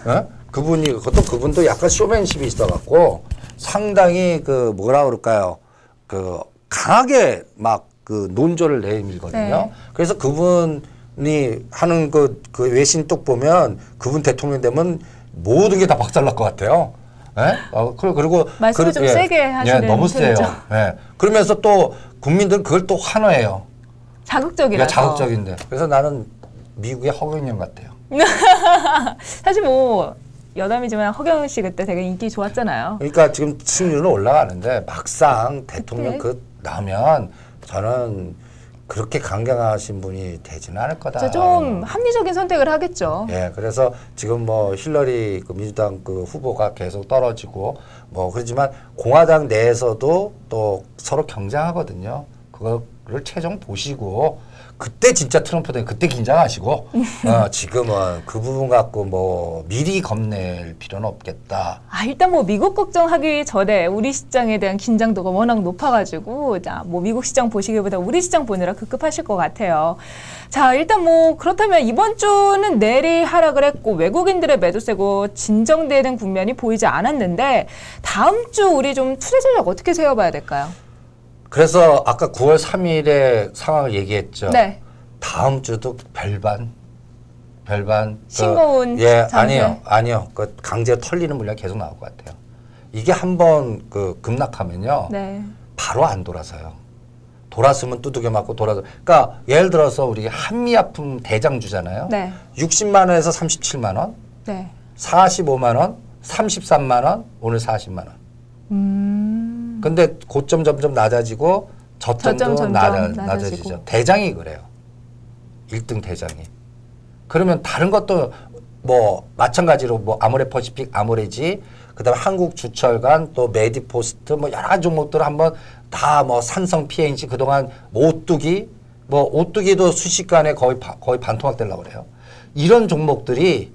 예? 그분이 그것도 그분도 약간 쇼맨십이 있어갖고 상당히 그 뭐라 그럴까요? 그 강하게 막 그 논조를 내밀거든요. 네. 그래서 그분이 하는 그, 그 외신 뚝 보면 그분 대통령 되면 모든 게 다 박살날 것 같아요. 예? 어, 그- 그리고 말씀을 그- 좀 세게 하시는 너무 세요. 예. 그러면서 또 국민들은 그걸 또 환호해요. 자극적이라서. 그러니까 자극적인데. 그래서 나는 미국의 허경영 같아요. 사실 뭐 여담이지만 허경영 씨 그때 되게 인기 좋았잖아요. 그러니까 지금 승률은 올라가는데 막상 대통령? 그 나면 저는 그렇게 강경하신 분이 되지는 않을 거다. 저좀 합리적인 선택을 하겠죠. 예, 그래서 지금 뭐 힐러리 그 민주당 그 후보가 계속 떨어지고 뭐 그렇지만 공화당 내에서도 또 서로 경쟁하거든요. 그거를 최종 보시고 그때 진짜 트럼프 되 그때 긴장하시고 어, 지금은 그 부분 갖고 뭐 미리 겁낼 필요는 없겠다. 아, 일단 뭐 미국 걱정하기 전에 우리 시장에 대한 긴장도가 워낙 높아가지고, 자, 뭐 미국 시장 보시기보다 우리 시장 보느라 급급하실 것 같아요. 자, 일단 뭐 그렇다면 이번 주는 내리 하락을 했고, 외국인들의 매도세고 진정되는 국면이 보이지 않았는데, 다음 주 우리 좀 투자 전략 어떻게 세워봐야 될까요? 그래서 아까 9월 3일에 상황을 얘기했죠. 네. 다음 주도 별반 별반 그- 싱거운 예 장세. 아니요 아니요 그 강제 털리는 물량이 계속 나올 것 같아요. 이게 한번 그 급락하면요 네. 바로 안 돌아서요. 돌았으면 두들겨 맞고 돌아서 그러니까 예를 들어서 우리 한미약품 대장주잖아요. 네. 60만 원에서 37만 원, 네. 45만 원, 33만 원, 오늘 40만 원. 음. 근데 고점 점점 낮아지고 저점도 저점 점점 낮아. 낮아지죠. 대장이 그래요. 1등 대장이. 그러면 다른 것도 뭐 마찬가지로 뭐 아모레퍼시픽, 아모레지, 그다음에 한국 주철관, 또 메디포스트 뭐 여러 가지 종목들 한번 다 뭐 산성 P&C 그동안 뭐 오뚜기 뭐 오뚜기도 순식간에 거의 바- 거의 반토막 되려고 그래요. 이런 종목들이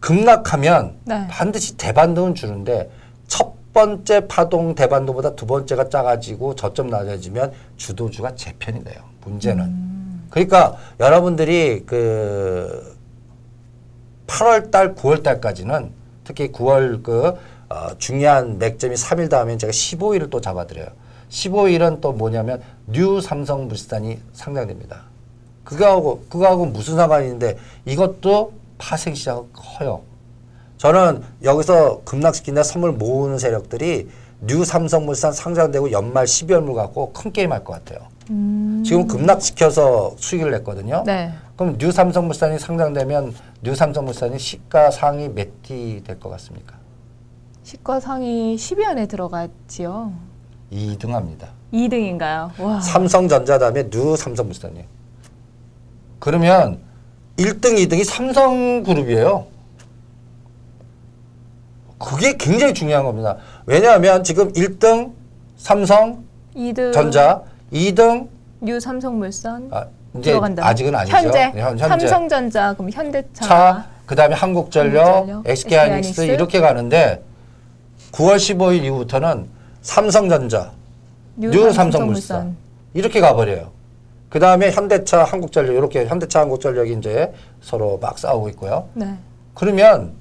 급락하면 네. 반드시 대반등은 주는데 첫 번째 파동 대반등보다 두 번째가 작아지고 저점 낮아지면 주도주가 재편이 돼요. 문제는. 그러니까 여러분들이 그 8월 달, 9월 달까지는 특히 9월 그 어, 중요한 맥점이 3일 다음에 제가 15일을 또 잡아드려요. 15일은 또 뭐냐면 뉴 삼성 물산이 상장됩니다. 그거하고 그거하고 무슨 상관이 있는데 이것도 파생 시장은 커요. 저는 여기서 급락시킨다 선물 모으는 세력들이 뉴 삼성물산 상장되고 연말 12월물 갖고 큰 게임 할 것 같아요. 지금 급락시켜서 수익을 냈거든요. 네. 그럼 뉴 삼성물산이 상장되면 뉴 삼성물산이 시가 상위 몇 위 될 것 같습니까? 시가 상위 10위 안에 들어갔지요. 2등 합니다. 2등인가요? 와. 삼성전자 다음에 뉴 삼성물산이에요. 그러면 1등, 2등이 삼성그룹이에요. 그게 굉장히 중요한 겁니다. 왜냐하면 지금 1등 삼성전자, 2등 2등 뉴 삼성물산 아, 이제 들어간다. 아직은 아니죠. 현재, 현- 현재. 삼성전자 그럼 현대차 차, 그 다음에 한국전력, 한국전력, SK하이닉스. 이렇게 가는데 9월 15일 이후부터는 삼성전자, 뉴 삼성물산 이렇게 가버려요. 그 다음에 현대차, 한국전력 이렇게 현대차, 한국전력이 이제 서로 막 싸우고 있고요. 네. 그러면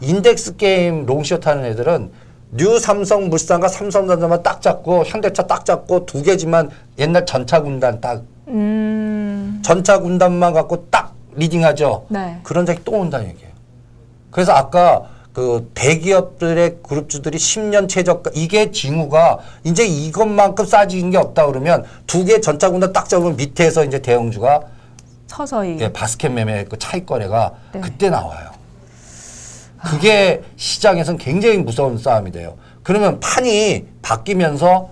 인덱스 게임 long short 하는 애들은 뉴 삼성 물산과 삼성전자만 딱 잡고 현대차 딱 잡고 두 개지만 옛날 전차 군단 딱 음. 전차 군단만 갖고 딱 leading하죠. 네. 그런 적이 또 온다는 얘기예요. 그래서 아까 그 대기업들의 그룹주들이 10년 최저가 이게 징후가 이제 이것만큼 싸지는 게 없다 그러면 두 개 전차 군단 딱 잡으면 밑에서 이제 대형주가 서서히 예, 바스켓 매매 그 차익 거래가 네. 그때 나와요. 그게 시장에선 굉장히 무서운 싸움이 돼요. 그러면 판이 바뀌면서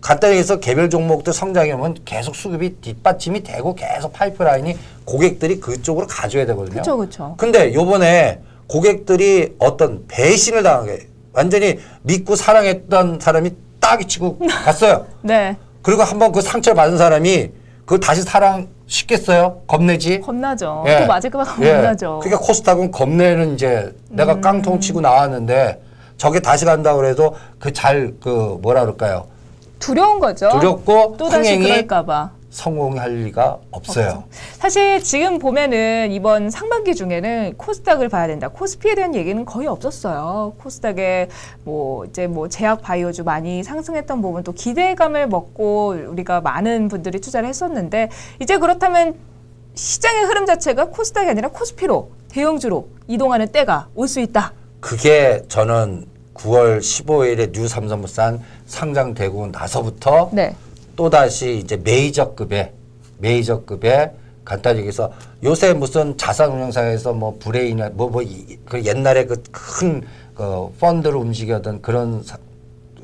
간단히 해서 개별 종목들 성장이 오면 계속 수급이 뒷받침이 되고 계속 파이프라인이 고객들이 그쪽으로 가져야 되거든요. 그쵸, 그쵸. 근데 요번에 고객들이 어떤 배신을 당하게 완전히 믿고 사랑했던 사람이 딱이 치고 갔어요. 네. 그리고 한번 그 상처를 받은 사람이 그 다시 사랑 쉽겠어요? 겁내지? 겁나죠. 예. 또 맞을까 봐 예. 겁나죠. 그러니까 코스닥은 겁내는 이제 내가 음. 깡통 치고 나왔는데 저게 다시 간다 그래도 그 잘 그 뭐라 그럴까요? 두려운 거죠. 두렵고 또 다시 흥행이 그럴까 봐. 성공할 리가 없어요. 사실 지금 보면은 이번 상반기 중에는 코스닥을 봐야 된다. 코스피에 대한 얘기는 거의 없었어요. 코스닥에 뭐 이제 뭐 제약 바이오주 많이 상승했던 부분 또 기대감을 먹고 우리가 많은 분들이 투자를 했었는데 이제 그렇다면 시장의 흐름 자체가 코스닥이 아니라 코스피로 대형주로 이동하는 때가 올 수 있다. 그게 저는 9월 15일에 뉴 삼성물산 상장되고 나서부터 네. 또다시 이제 메이저급의 메이저급의 간단히 얘기해서 요새 무슨 자산운용사에서 뭐 브레인이나 뭐뭐 그 옛날에 그 큰 그 펀드를 움직이던 그런 사-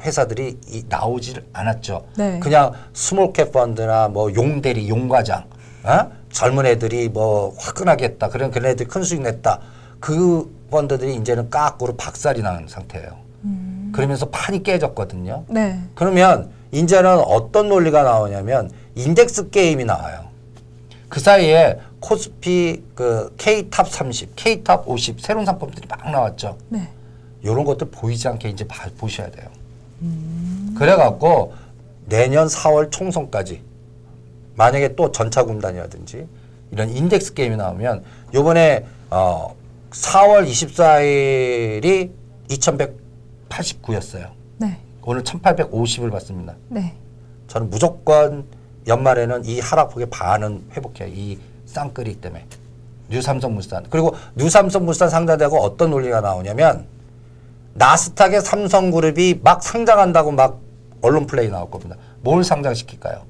회사들이 이, 나오질 않았죠. 네. 그냥 small cap 펀드나 뭐 용대리, 용과장, 어? 젊은 애들이 뭐 화끈하겠다. 그런 그런 애들이 큰 수익 냈다. 그 펀드들이 이제는 거꾸로 박살이 나는 상태예요. 그러면서 판이 깨졌거든요. 네. 그러면 이제는 어떤 논리가 나오냐면 인덱스 게임이 나와요. 그 사이에 코스피 그 K top 30, K top 50 새로운 상품들이 막 나왔죠. 네. 이런 것들 보이지 않게 이제 봐, 보셔야 돼요. 그래갖고 내년 4월 총선까지 만약에 또 전차 군단이라든지 이런 인덱스 게임이 나오면 요번에 어 4월 24일이 2189였어요. 네. 오늘 1850을 봤습니다. 네. 저는 무조건 연말에는 이 하락폭의 반은 회복해요. 이 쌍끌이 때문에. 뉴삼성물산. 그리고 뉴삼성물산 상장되고 어떤 논리가 나오냐면 나스닥의 삼성그룹이 막 상장한다고 막 언론 플레이 나올 겁니다. 뭘 상장시킬까요?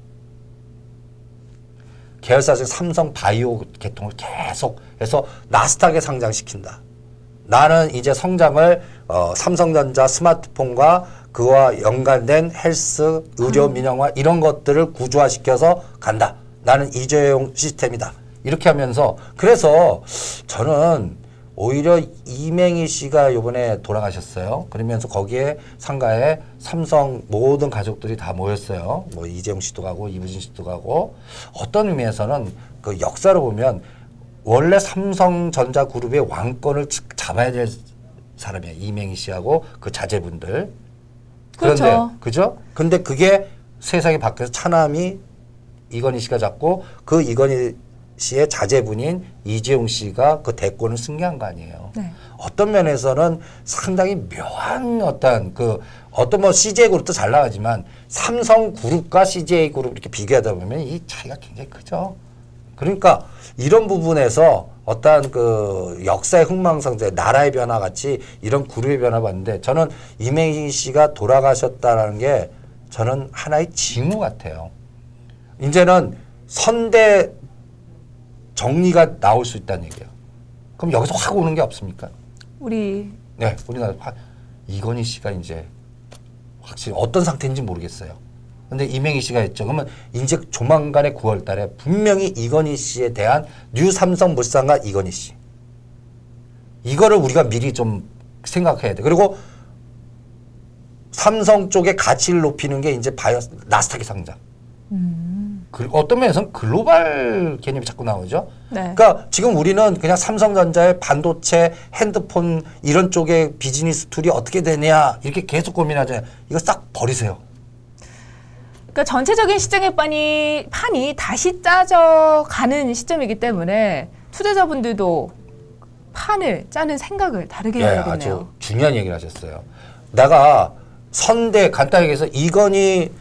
계열사 중 삼성 바이오 계통을 계속 해서 나스닥에 상장시킨다. 나는 이제 성장을 어, 삼성전자 스마트폰과 그와 연관된 헬스, 의료, 민영화 이런 것들을 구조화시켜서 간다. 나는 이재용 시스템이다. 이렇게 하면서 그래서 저는 오히려 이맹희 씨가 요번에 돌아가셨어요. 그러면서 거기에 상가에 삼성 모든 가족들이 다 모였어요. 뭐 이재용 씨도 가고 이부진 씨도 가고 어떤 의미에서는 그 역사를 보면 원래 삼성전자 그룹의 왕권을 지- 잡아야 될 사람이야. 이맹희 씨하고 그 자제분들. 그런데 그렇죠. 그죠? 근데 그게 세상이 바뀌어서 차남이 이건희 씨가 잡고 그 이건희 씨의 자제분인 이재용 씨가 그 대권을 승리한 거 아니에요. 네. 어떤 면에서는 상당히 묘한 어떤 그 어떤 뭐 CJ 그룹도 잘 나가지만 삼성 그룹과 CJ 그룹 이렇게 비교하다 보면 이 차이가 굉장히 크죠. 그러니까 이런 부분에서 어떠한 그 역사의 흥망성쇠, 나라의 변화 같이 이런 그룹의 변화 봤는데 저는 이명희 씨가 돌아가셨다라는 게 저는 하나의 징후 같아요. 이제는 선대 정리가 나올 수 있다는 얘기예요. 그럼 여기서 확 오는 게 없습니까? 우리 네, 우리나라 확 이건희 씨가 이제 확실히 어떤 상태인지 모르겠어요. 근데 이명희 씨가 했죠. 그러면 이제 조만간에 9월 달에 분명히 이건희 씨에 대한 New 삼성 물산과 이건희 씨. 이거를 우리가 미리 좀 생각해야 돼. 그리고 삼성 쪽의 가치를 높이는 게 이제 바이오 나스닥의 상장. 그 어떤 면에서는 글로벌 개념이 자꾸 나오죠. 네. 그러니까 지금 우리는 그냥 삼성전자의 반도체, 핸드폰 이런 쪽의 비즈니스 tool이 어떻게 되냐 이렇게 계속 고민하잖아요. 이거 싹 버리세요. 그러니까 전체적인 시장의 판이, 판이 다시 짜져 가는 시점이기 때문에 투자자분들도 판을 짜는 생각을 다르게 예, 해야겠네요. 아주 중요한 얘기를 하셨어요. 내가 선대 간단하게 얘기해서 이건희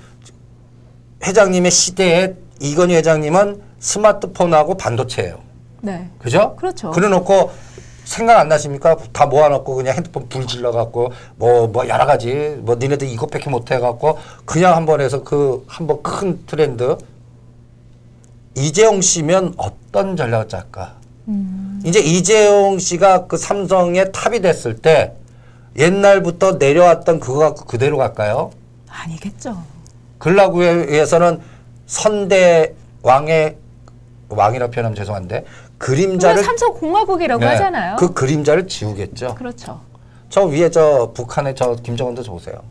회장님의 시대에 이건희 회장님은 스마트폰하고 반도체예요. 네. 그죠? 그렇죠. 그래 놓고 생각 안 나십니까? 다 모아놓고 그냥 핸드폰 불 질러갖고 뭐, 뭐 여러 가지 뭐 니네들 이것밖에 못 해갖고 그냥 한번 해서 그 한번 큰 트렌드 이재용 씨면 어떤 전략을 짤까? 이제 이재용 씨가 그 삼성의 탑이 됐을 때 옛날부터 내려왔던 그거 갖고 그대로 갈까요? 아니겠죠. 위해서는 선대 왕의 왕이라 표현하면 죄송한데 그림자를 삼성 공화국이라고 네, 하잖아요. 그 그림자를 지우겠죠. 그렇죠. 저 위에 저 북한의 저 김정은도 보세요.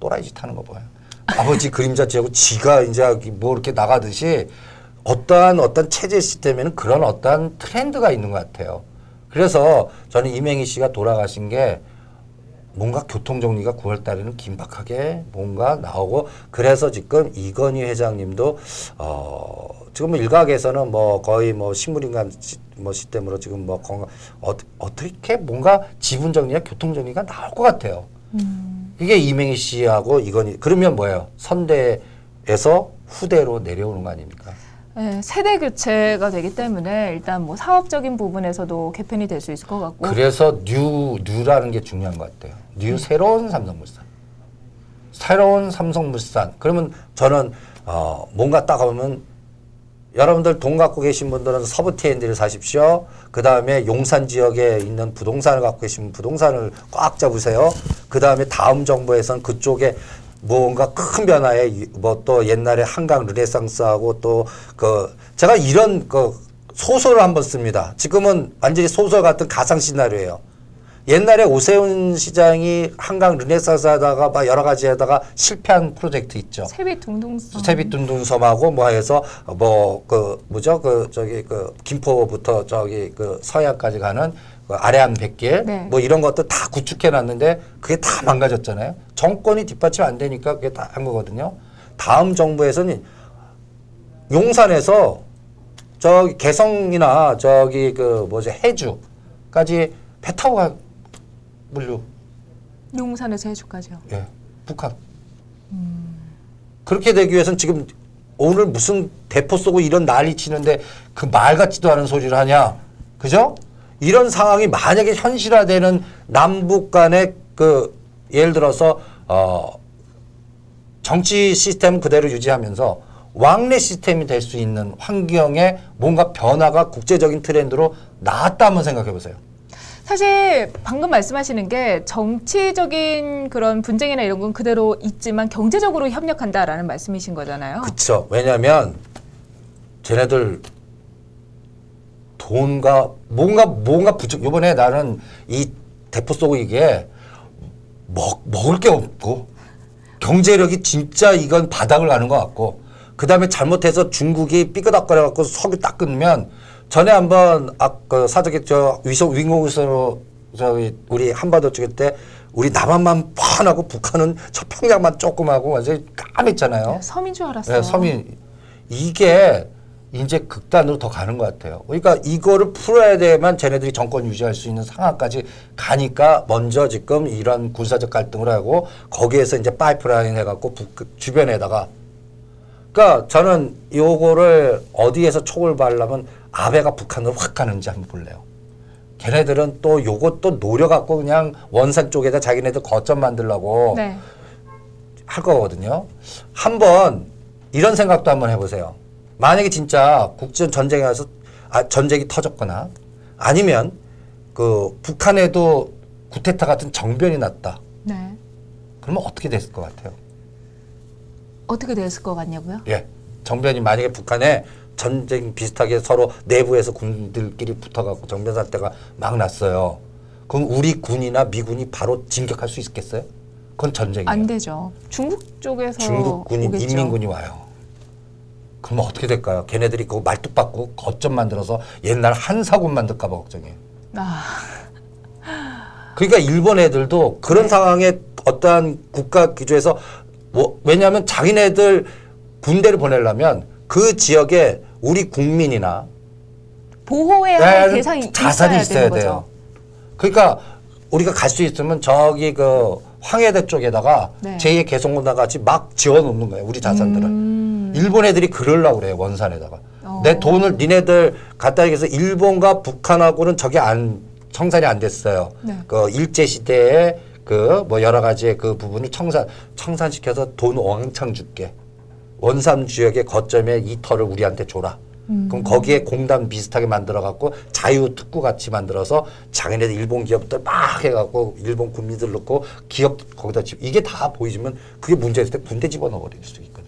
또라이 짓 하는 거 봐요. 아버지 그림자 지우고 지가 이제 뭐 이렇게 나가듯이 어떠한 어떤 체제 시스템에는 그런 어떠한 트렌드가 있는 것 같아요. 그래서 저는 이명희 씨가 돌아가신 게 뭔가 교통 정리가 9월 달에는 긴박하게 뭔가 나오고 그래서 지금 이건희 회장님도 어 지금 뭐 일각에서는 뭐 거의 뭐 식물인간 시, 뭐 시스템으로 지금 뭐 건강 어, 어떻게 뭔가 지분 정리나 교통 정리가 나올 것 같아요. 이게 이명희 씨하고 이건희 그러면 뭐예요? 선대에서 후대로 내려오는 거 아닙니까? 네, 세대 교체가 되기 때문에 일단 뭐 사업적인 부분에서도 개편이 될 수 있을 것 같고 그래서 new new라는 게 중요한 것 같아요. new 새로운 삼성물산. 새로운 삼성물산. 그러면 저는 어 뭔가 딱 하면 여러분들 돈 갖고 계신 분들은 서부 T&D를 사십시오. 그 다음에 용산 지역에 있는 부동산을 갖고 계시면 부동산을 꽉 잡으세요. 그 다음에 다음 정부에서는 그쪽에 뭔가 큰 변화에 뭐 또 옛날에 한강 르네상스하고 또 그 제가 이런 그 소설을 한번 씁니다. 지금은 완전히 소설 같은 가상 시나리오예요. 옛날에 오세훈 시장이 한강 르네상스 하다가 막 여러 가지 하다가 실패한 프로젝트 있죠. 세비 둥둥섬 세빛둔둔섬하고 뭐 해서 뭐 그 뭐죠 그 저기 그 김포부터 저기 그 서해안까지 가는 그 아래안 백길 네. 뭐 이런 것도 다 구축해 놨는데 그게 다 망가졌잖아요. 정권이 뒷받침 안 되니까 그게 다 한 거거든요. 다음 정부에서는 용산에서 저기 개성이나 저기 그 뭐지 해주까지 배 타고 가 물류 용산에서 해주까지요. 예, 북한. 그렇게 되기 위해서는 지금 오늘 무슨 대포 쏘고 이런 난리 치는데 그 말 같지도 않은 소리를 하냐. 그죠? 이런 상황이 만약에 현실화되는 남북 간의 그 예를 들어서 어 정치 시스템 그대로 유지하면서 왕래 시스템이 될 수 있는 환경에 뭔가 변화가 국제적인 트렌드로 나왔다 한번 생각해 보세요. 사실 방금 말씀하시는 게 정치적인 그런 분쟁이나 이런 건 그대로 있지만 경제적으로 협력한다라는 말씀이신 거잖아요. 그쵸. 왜냐면 쟤네들 돈과 뭔가 뭔가 부족. 요번에 나는 이 대포 쏘고 이게 먹 먹을 게 없고 경제력이 진짜 이건 바닥을 가는 것 같고 그 다음에 잘못해서 중국이 삐끄덕거려 갖고 석유 딱 끊으면 전에 한번 아그 사적에 저 위성 윙공에서 저기 우리 한반도 쪽에 때 우리 남한만 뻔하고 북한은 저 평양만 조그마하고 완전히 까맸잖아요. 섬인 줄 알았어요. 네, 섬이 이게 이제 극단으로 더 가는 것 같아요. 그러니까 이거를 풀어야 돼만 쟤네들이 정권 유지할 수 있는 상황까지 가니까 먼저 지금 이런 군사적 갈등을 하고 거기에서 이제 파이프라인 해갖고 북 주변에다가 그러니까 저는 요거를 어디에서 촉을 발라면 아베가 북한으로 확 가는지 한번 볼래요. 걔네들은 또 요것도 노려갖고 그냥 원산 쪽에다 자기네들 거점 만들려고 네. 할 거거든요. 한번 이런 생각도 한번 해보세요. 만약에 진짜 국전 전쟁에 와서 아, 전쟁이 터졌거나 아니면 그 북한에도 구테타 같은 정변이 났다. 네. 그러면 어떻게 됐을 것 같아요? 어떻게 됐을 것 같냐고요? 예. 정변이 만약에 북한에 전쟁 비슷하게 서로 내부에서 군들끼리 붙어갖고 정변 사태가 막 났어요. 그럼 우리 군이나 미군이 바로 진격할 수 있겠어요? 그건 전쟁이에요. 안 되죠. 중국 쪽에서 중국 군이 오겠죠. 인민군이 와요. 그러면 어떻게 될까요? 걔네들이 그 말뚝 받고 거점 만들어서 옛날 한사군 만들까봐 걱정해요. 아, 그러니까 일본 애들도 네. 그런 상황에 어떠한 국가 기조에서 뭐 왜냐하면 자기네들 군대를 보내려면 그 지역에 우리 국민이나 보호해야 할 네, 대상이 자산이 있어야, 있어야 돼요. 거죠. 그러니까 우리가 갈 수 있으면 저기 그 황해대 쪽에다가 네. 제2의 개성공단 같이 막 지어놓는 거예요. 우리 자산들을. 음. 일본 애들이 그러려고 그래요. 원산에다가. 어. 내 돈을 니네들 갖다 해서 일본과 북한하고는 저게 안 청산이 안 됐어요. 네. 그 일제 시대에 그 뭐 여러 가지의 그 부분을 청산 청산시켜서 돈 왕창 줄게. 원삼 지역의 거점에 이 터를 우리한테 줘라. 음. 그럼 거기에 공단 비슷하게 만들어 갖고 자유 특구 같이 만들어서 자기네들 일본 기업들 막 해갖고 일본 국민들 넣고 기업 거기다 집 이게 다 보이지만 그게 문제였을 때 군대 집어넣어 버릴 수도 있거든요.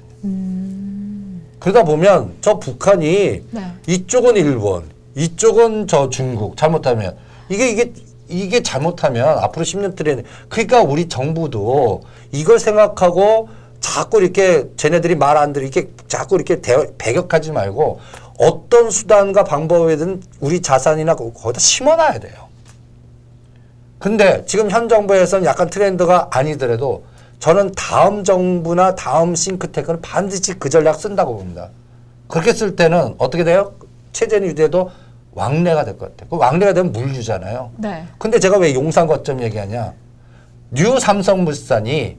그러다 보면 저 북한이 네. 이쪽은 일본, 이쪽은 저 중국 잘못하면 이게 이게 이게 잘못하면 앞으로 10년 트렌드 그러니까 우리 정부도 이걸 생각하고 자꾸 이렇게 쟤네들이 말안 이렇게 자꾸 이렇게 대, 배격하지 말고 어떤 수단과 방법이든 우리 자산이나 거- 거기다 심어놔야 돼요. 근데 지금 현 정부에서는 약간 트렌드가 아니더라도 저는 다음 정부나 다음 싱크탱크는 반드시 그 전략 쓴다고 봅니다. 그렇게 쓸 때는 어떻게 돼요? 체제는 유지해도 왕래가 될 것 같아요. 그 왕래가 되면 물류잖아요. 네. 근데 제가 왜 용산 거점 얘기하냐? 뉴 삼성물산이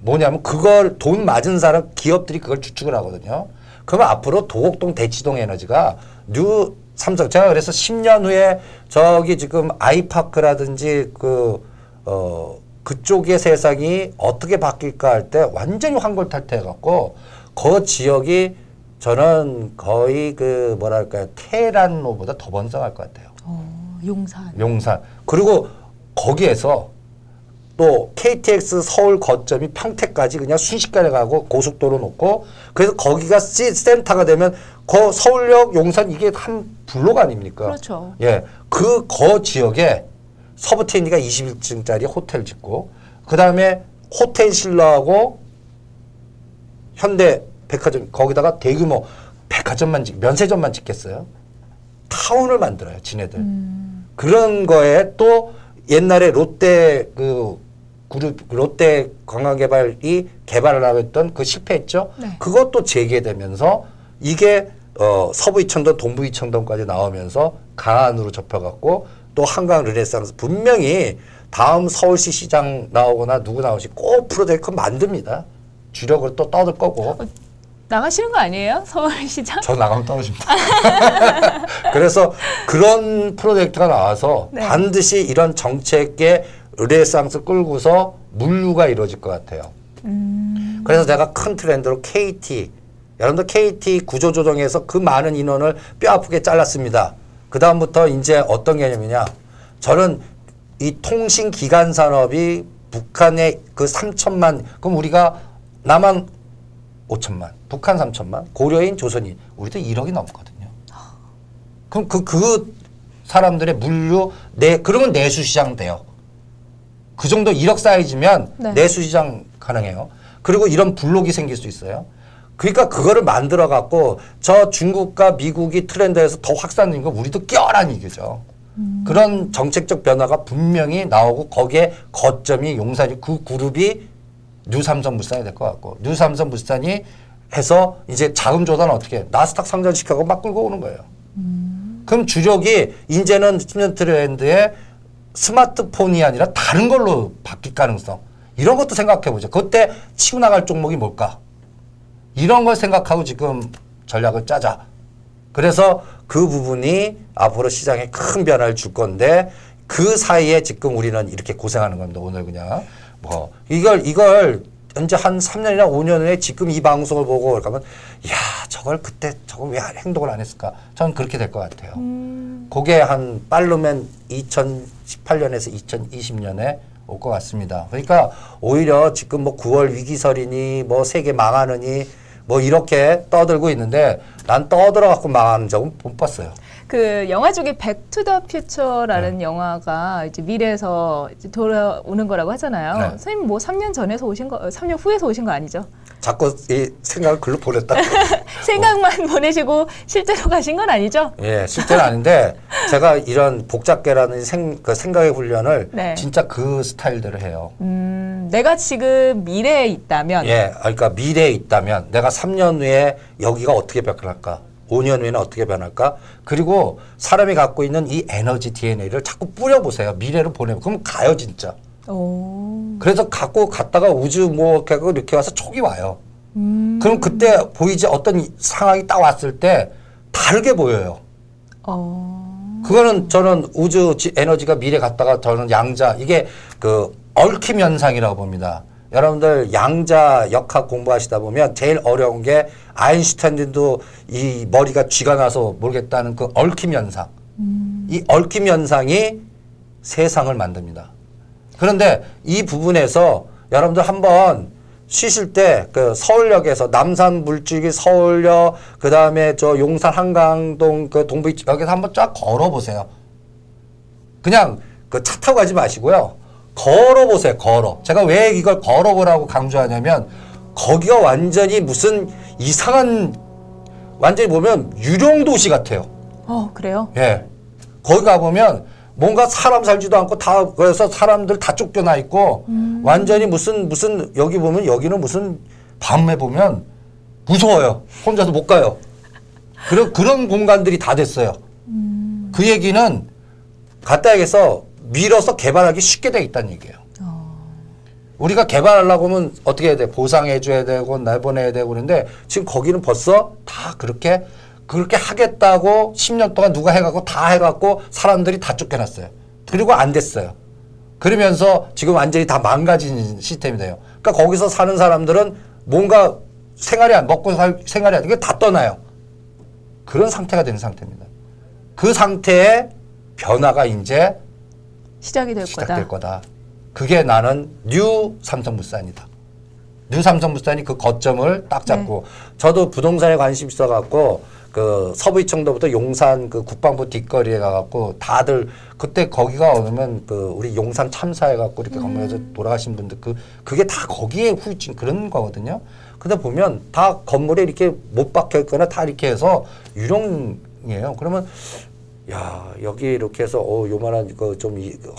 뭐냐면 그걸 돈 맞은 사람 기업들이 그걸 주축을 하거든요. 그러면 앞으로 도곡동 대치동 에너지가 뉴 삼성 제가 그래서 10년 후에 저기 지금 아이파크라든지 그 어 그쪽의 세상이 어떻게 바뀔까 할 때 완전히 환골탈퇴해 갖고 그 지역이 저는 거의 그 뭐랄까요 테란로보다 더 번성할 것 같아요. 어, 용산. 용산. 그리고 거기에서 또 KTX 서울 거점이 평택까지 그냥 순식간에 가고 고속도로 놓고 그래서 거기가 시- 센터가 되면 그 서울역 용산 이게 한 블록 아닙니까? 그렇죠. 예. 그 거 지역에 서부테니가 21층짜리 호텔 짓고 그다음에 호텔 신라하고 현대 백화점 거기다가 대규모 백화점만 짓, 면세점만 짓겠어요. 타운을 만들어요, 지네들. 그런 거에 또 옛날에 롯데 그 그룹 롯데 관광개발이 개발을 하고 있던 그 실패했죠. 네. 그것도 재개되면서 이게 어 서부 이천동, 동부 이천동까지 나오면서 강안으로 접혀갖고 또 한강 르네상스 분명히 다음 서울시 시장 나오거나 누구 나오시 꼭 프로젝트 만듭니다. 주력을 또 떠들 거고. 나가시는 거 아니에요? 서울시장? 저 나가면 떨어집니다. 그래서 그런 프로젝트가 나와서 네. 반드시 이런 정책의 르네상스 끌고서 물류가 이루어질 것 같아요. 음. 그래서 제가 큰 트렌드로 KT, 여러분들 KT 구조조정에서 그 많은 인원을 뼈 아프게 잘랐습니다. 그 다음부터 이제 어떤 개념이냐. 저는 이 통신 기간 산업이 북한의 그 3천만, 그럼 우리가 남한 5천만, 북한 3천만, 고려인, 조선인, 우리도 1억이 넘거든요. 그럼 그, 그 사람들의 물류, 내, 그러면 내수 시장 돼요. 그 정도 1억 사이즈면 네. 내수 시장 가능해요. 그리고 이런 블록이 생길 수 있어요. 그러니까 그거를 만들어 갖고 저 중국과 미국이 트렌드에서 더 확산된 거 우리도 껴란 이거죠. 그런 정책적 변화가 분명히 나오고 거기에 거점이 용산이 그 그룹이 뉴삼성물산이 될 것 같고 뉴삼성물산이 해서 이제 자금 조달은 어떻게 해? 나스닥 상장시켜고 막 끌고 오는 거예요. 그럼 주력이 이제는 10년 트렌드에 스마트폰이 아니라 다른 걸로 바뀔 가능성 이런 것도 생각해 보죠. 그때 치고 나갈 종목이 뭘까? 이런 걸 생각하고 지금 전략을 짜자. 그래서 그 부분이 앞으로 시장에 큰 변화를 줄 건데 그 사이에 지금 우리는 이렇게 고생하는 겁니다. 오늘 그냥 뭐 이걸 이걸 현재 한 3년이나 5년 후에 지금 이 방송을 보고 그러면 야 저걸 그때 저걸 왜 행동을 안 했을까? 저는 그렇게 될 것 같아요. 그게 한 빠르면 2018년에서 2020년에 올 것 같습니다. 그러니까 오히려 지금 뭐 9월 위기설이니 뭐 세계 망하느니 뭐 이렇게 떠들고 있는데 난 떠들어 갖고 망하는 적은 못 봤어요. 그 영화 중에 Back to the Future라는 영화가 이제 미래에서 이제 돌아오는 거라고 하잖아요. 네. 선생님 뭐 3년 전에서 오신 거, 3년 후에서 오신 거 아니죠? 자꾸 이 생각을 글로 보냈다. 생각만 보내시고 실제로 가신 건 아니죠? 예, 실제는 아닌데 제가 이런 복잡계라는 생, 그 생각의 훈련을 네. 진짜 그 스타일대로 해요. 음, 내가 지금 미래에 있다면 예, 그러니까 미래에 있다면 내가 3년 후에 여기가 어떻게 변할까? 5년 후에는 어떻게 변할까? 그리고 사람이 갖고 있는 이 에너지 DNA를 자꾸 뿌려보세요. 미래로 보내면. 그럼 가요, 진짜. 오, 그래서 갖고 갔다가 우주 뭐 이렇게 와서 촉이 와요. 음, 그럼 그때 보이지 어떤 이- 상황이 딱 왔을 때 다르게 보여요. 어, 그거는 저는 우주 지- 에너지가 미래 갔다가 저는 양자 이게 그 얽힘 현상이라고 봅니다. 여러분들 양자 역학 공부하시다 보면 제일 어려운 게 아인슈타인도 이 머리가 쥐가 나서 모르겠다는 그 얽힘 현상. 이 얽힘 현상이 세상을 만듭니다. 그런데 이 부분에서 여러분들 한번 쉬실 때 그 서울역에서 남산 물질기 서울역 그 다음에 저 용산 한강동 그 동부 여기서 한번 쫙 걸어 보세요. 그냥 그 차 타고 가지 마시고요. 걸어 보세요. 걸어. 제가 왜 이걸 걸어 보라고 강조하냐면 거기가 완전히 무슨 이상한 완전히 보면 유령 도시 같아요. 어, 그래요? 예. 거기 가 보면 뭔가 사람 살지도 않고 다 그래서 사람들 다 쫓겨나 있고 완전히 무슨 무슨 여기 보면 여기는 무슨 밤에 보면 무서워요. 혼자도 못 가요. 그런 그런 공간들이 다 됐어요. 그 얘기는 갖다에서 밀어서 개발하기 쉽게 돼 있다는 얘기예요. 우리가 개발하려고 하면 어떻게 해야 돼? 보상해 줘야 되고 내보내야 되고 그런데 지금 거기는 벌써 다 그렇게 그렇게 하겠다고 10년 동안 누가 해갖고 다 해갖고 사람들이 다 쫓겨났어요. 그리고 안 됐어요. 그러면서 지금 완전히 다 망가진 시스템이 돼요. 그러니까 거기서 사는 사람들은 뭔가 생활이 안 먹고 살 생활이 안 되게 다 떠나요. 그런 상태가 되는 상태입니다. 그 상태의 변화가 이제 시작이 될 시작될 거다. 거다. 그게 나는 New 삼성물산이다. New 삼성물산이 그 거점을 딱 잡고 저도 부동산에 관심 있어 갖고 그 서부이촌동부터 용산 그 국방부 뒷거리에 가갖고 다들 그때 거기가 오면 그 우리 용산 참사해 갖고 이렇게 건물에서 돌아가신 분들 그 그게 다 거기에 후유증 그런 거거든요. 근데 보면 다 건물에 이렇게 못 박혀 있거나 다 이렇게 해서 유령이에요. 그러면 야 여기 이렇게 해서 어 요만한 그 좀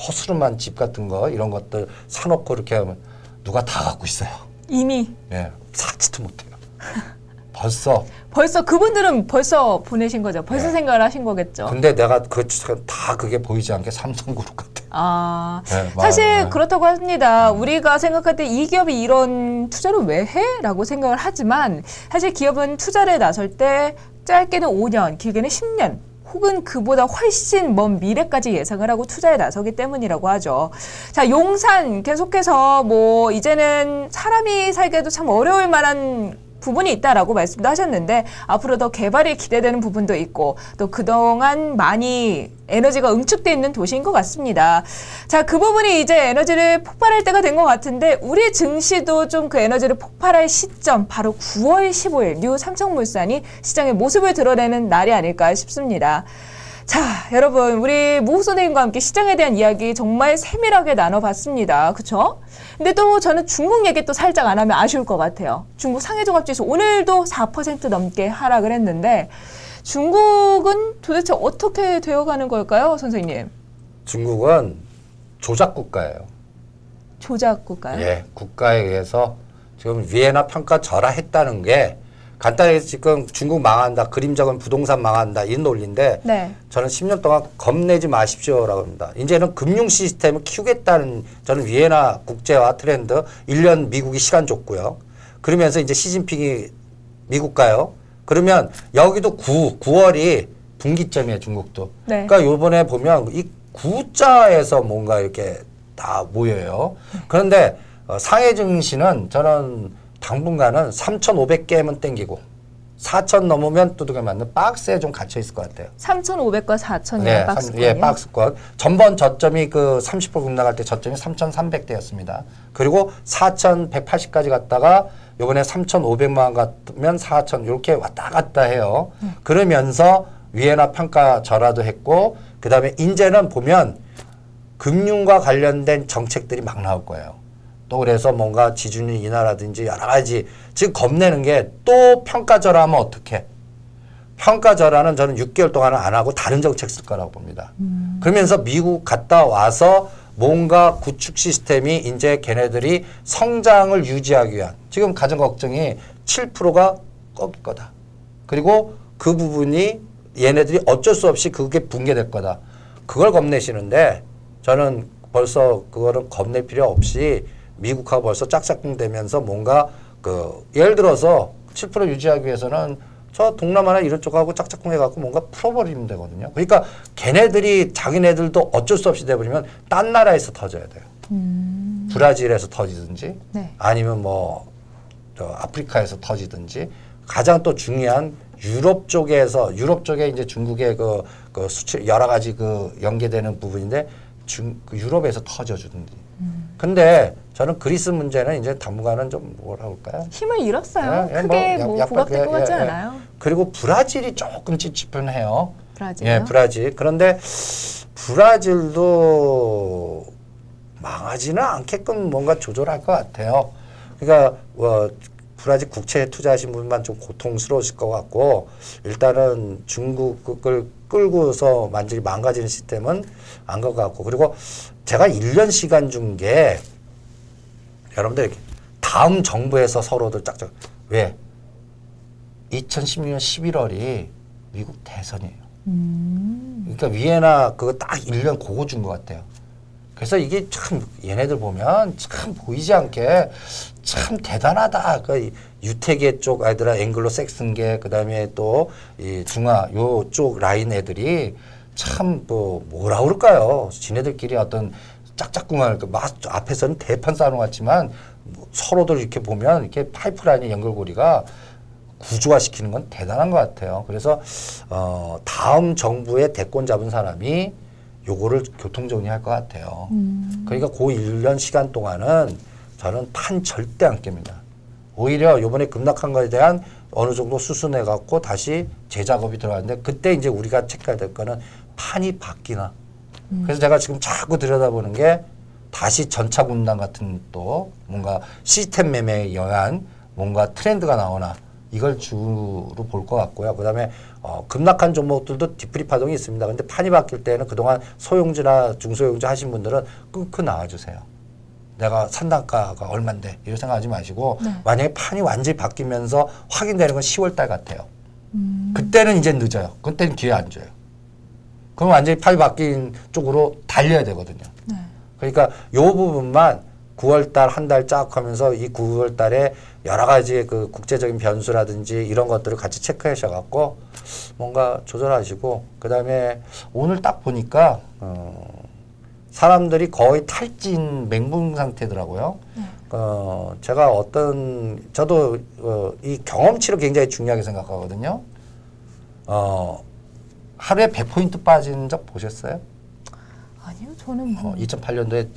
허스름한 집 같은 거 이런 것들 사놓고 이렇게 하면 누가 다 갖고 있어요. 이미 예, 사지도 못해요. 벌써. 벌써 그분들은 벌써 보내신 거죠. 벌써 생각을 하신 거겠죠. 네. 근데 내가 그 다 그게 보이지 않게 삼성그룹 같아. 아, 네, 사실. 네. 그렇다고 합니다. 우리가 생각할 때 이 기업이 이런 투자를 왜 해? 라고 생각을 하지만 사실 기업은 투자를 나설 때 짧게는 5년, 길게는 10년 혹은 그보다 훨씬 먼 미래까지 예상을 하고 투자에 나서기 때문이라고 하죠. 자, 용산 계속해서 뭐 이제는 사람이 살기에도 참 어려울 만한 부분이 있다라고 말씀도 하셨는데 앞으로 더 개발이 기대되는 부분도 있고 또 그동안 많이 에너지가 응축돼 있는 도시인 것 같습니다. 자, 그 부분이 이제 에너지를 폭발할 때가 된 것 같은데 우리 증시도 좀 그 에너지를 폭발할 시점 바로 9월 15일 New 삼성물산이 시장의 모습을 드러내는 날이 아닐까 싶습니다. 자, 여러분, 우리 무 선생님과 함께 시장에 대한 이야기 정말 세밀하게 나눠봤습니다. 그쵸? 근데 또 저는 중국 얘기 또 살짝 안 하면 아쉬울 것 같아요. 중국 상해종합지수 오늘도 4% 넘게 하락을 했는데 중국은 도대체 어떻게 되어가는 걸까요, 선생님? 중국은 조작 국가예요. 조작 국가요? 예, 국가에 의해서 지금 위에나 평가 절하했다는 게 간단하게 지금 중국 망한다, 그림적인 부동산 망한다 이 논리인데 네. 저는 10년 동안 겁내지 마십시오라고 합니다. 이제는 금융 시스템을 키우겠다는 저는 위에나 국제화 트렌드 1년 미국이 시간 줬고요. 그러면서 이제 시진핑이 미국 가요. 그러면 여기도 9, 9월이 분기점이에요, 중국도. 네. 그러니까 요번에 보면 이 구자에서 뭔가 이렇게 다 모여요. 그런데 어, 상해 증시는 저는 당분간은 3,500개면 땡기고 4,000 넘으면 두둑에 맞는 박스에 좀 갇혀 있을 것 같아요. 3,500과 4,000이요, 네, 박스 삼- 예, 박스권. 전번 저점이 그 30% 급락할 때 저점이 3,300대였습니다. 그리고 4,180까지 갔다가 요번에 3,500만 같으면 4,000 이렇게 왔다 갔다 해요. 그러면서 위에나 평가 절하도 했고 그다음에 이제는 보면 금융과 관련된 정책들이 막 나올 거예요. 또 그래서 뭔가 지준이 인하라든지 여러 가지 지금 겁내는 게 또 평가 절하면 어떻게? 평가 절하는 저는 6개월 동안은 안 하고 다른 정책 쓸 거라고 봅니다. 그러면서 미국 갔다 와서 뭔가 구축 시스템이 이제 걔네들이 성장을 유지하기 위한 지금 가장 걱정이 7%가 꺾일 거다. 그리고 그 부분이 얘네들이 어쩔 수 없이 그게 붕괴될 거다. 그걸 겁내시는데 저는 벌써 그거를 겁낼 필요 없이 미국하고 벌써 짝짝꿍되면서 뭔가 그 예를 들어서 7% 유지하기 위해서는 저 동남아나 이런 쪽하고 짝짝꿍 해갖고 뭔가 풀어버리면 되거든요. 그러니까 걔네들이 자기네들도 어쩔 수 없이 돼버리면 딴 나라에서 터져야 돼요. 브라질에서 터지든지 네. 아니면 뭐저 아프리카에서 터지든지 가장 또 중요한 유럽 쪽에서 유럽 쪽에 이제 중국의 그, 그 수출 여러 가지 그 연계되는 부분인데 중, 그 유럽에서 터져주든지 근데 저는 그리스 문제는 이제 당분간은 좀 뭐라 그럴까요? 힘을 잃었어요. 예, 예, 크게 뭐 뭐, 약- 부각될 것 같지 예, 예. 않아요. 그리고 브라질이 조금 찝찝해요. 브라질요. 예, 브라질. 그런데 브라질도 망하지는 않게끔 뭔가 조절할 것 같아요. 그러니까 어, 브라질 국채에 투자하신 분만 좀 고통스러우실 것 같고 일단은 중국을 끌고서 완전히 망가지는 시스템은 안 것 같고 그리고 제가 1년 시간 준 게 여러분들 다음 정부에서 서로들 짝짝 왜 2016년 11월이 미국 대선이에요. 그러니까 위에나 그거 딱 1년 그거 준 것 같아요. 그래서 이게 참 얘네들 보면 참 보이지 않게 참 대단하다. 그 유태계 쪽 아이들아 앵글로 섹슨계 그다음에 또 이 중화 요쪽 라인 애들이 참 뭐 뭐라 그럴까요? 지네들끼리 어떤 짝짝꿍할 그막 앞에서는 대판 싸움 같지만 뭐 서로들 이렇게 보면 이렇게 파이프라인의 연결고리가 구조화시키는 건 대단한 것 같아요. 그래서 어, 다음 정부의 대권 잡은 사람이 요거를 교통정리할 것 같아요. 그러니까 그 1년 시간 동안은 저는 판 절대 안 깹니다. 오히려 요번에 급락한 거에 대한 어느 정도 수순해 갖고 다시 재작업이 들어갔는데 그때 이제 우리가 체크해야 될 거는 판이 바뀌나. 그래서 제가 지금 자꾸 들여다보는 게 다시 전차 군단 같은 또 뭔가 시스템 매매에 의한 뭔가 트렌드가 나오나 이걸 주로 볼 것 같고요. 그다음에 어, 급락한 종목들도 뒤풀이 파동이 있습니다. 근데 판이 바뀔 때는 그동안 소형주나 중소형주 하신 분들은 끊고 나와주세요. 내가 산단가가 얼만데 이런 생각하지 마시고 만약에 판이 완전히 바뀌면서 확인되는 건 10월 달 같아요. 그때는 이제 늦어요. 그때는 기회 안 줘요. 그럼 완전히 판이 바뀐 쪽으로 달려야 되거든요. 그러니까 요 부분만 9월 달 한 달 쫙 하면서 이 9월 달에 여러 가지 그 국제적인 변수라든지 이런 것들을 같이 체크하셔 갖고 뭔가 조절하시고 그다음에 오늘 딱 보니까 어 사람들이 거의 탈진 맹붕 상태더라고요. 어 제가 어떤 저도 어, 이 경험치를 굉장히 중요하게 생각하거든요. 어 하루에 100포인트 빠진 적 보셨어요? 아니요, 저는 뭐 어, 2008년도에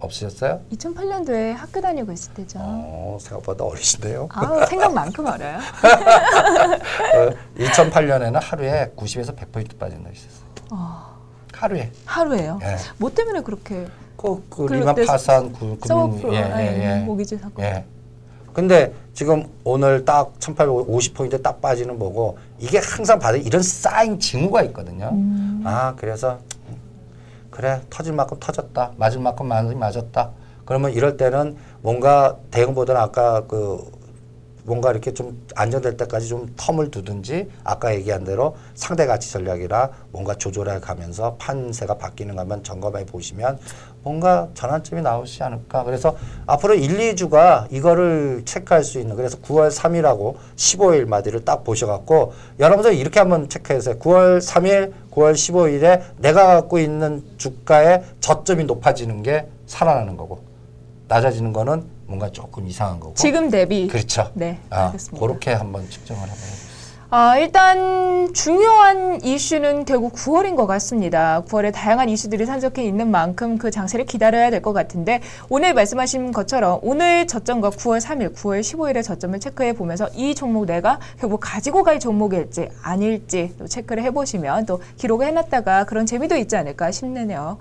없으셨어요? 2008년도에 학교 다니고 있을 때죠. 어, 생각보다 어리신데요. 아, 생각만큼 알아요. 어, 2008년에는 하루에 90에서 100포인트 빠진 날 있었어요. 아, 하루에. 하루에요. 예. 뭐 때문에 그렇게 그, 그 리만 때 파산 그 금융 예, 예, 예. 모기지 사건. 예. 근데 지금 오늘 딱 1850포인트 딱 빠지는 보고 이게 항상 받은 이런 쌓인 징후가 있거든요. 음. 아, 그래서 그래 터질 만큼 터졌다 맞을 만큼 많이 맞았다 그러면 이럴 때는 뭔가 대응보다는 아까 그 뭔가 이렇게 좀 안정될 때까지 좀 텀을 두든지 아까 얘기한 대로 상대 가치 전략이라 뭔가 조절해 가면서 판세가 바뀌는 거면 점검해 보시면 뭔가 전환점이 나오지 않을까. 그래서 앞으로 1, 2주가 이거를 체크할 수 있는 그래서 9월 3일하고 15일 마디를 딱 보셔갖고 여러분들 이렇게 한번 체크해주세요. 9월 3일, 9월 15일에 내가 갖고 있는 주가의 저점이 높아지는 게 살아나는 거고 낮아지는 거는 뭔가 조금 이상한 거고. 지금 대비. 그렇죠. 네, 아, 알겠습니다. 그렇게 한번 측정을 한번 해보세요. 아, 일단 중요한 이슈는 결국 9월인 것 같습니다. 9월에 다양한 이슈들이 산적해 있는 만큼 그 장세를 기다려야 될 것 같은데 오늘 말씀하신 것처럼 오늘 저점과 9월 3일, 9월 15일의 저점을 체크해 보면서 이 종목 내가 결국 가지고 갈 종목일지 아닐지 또 체크를 해보시면 또 기록을 해놨다가 그런 재미도 있지 않을까 싶네요.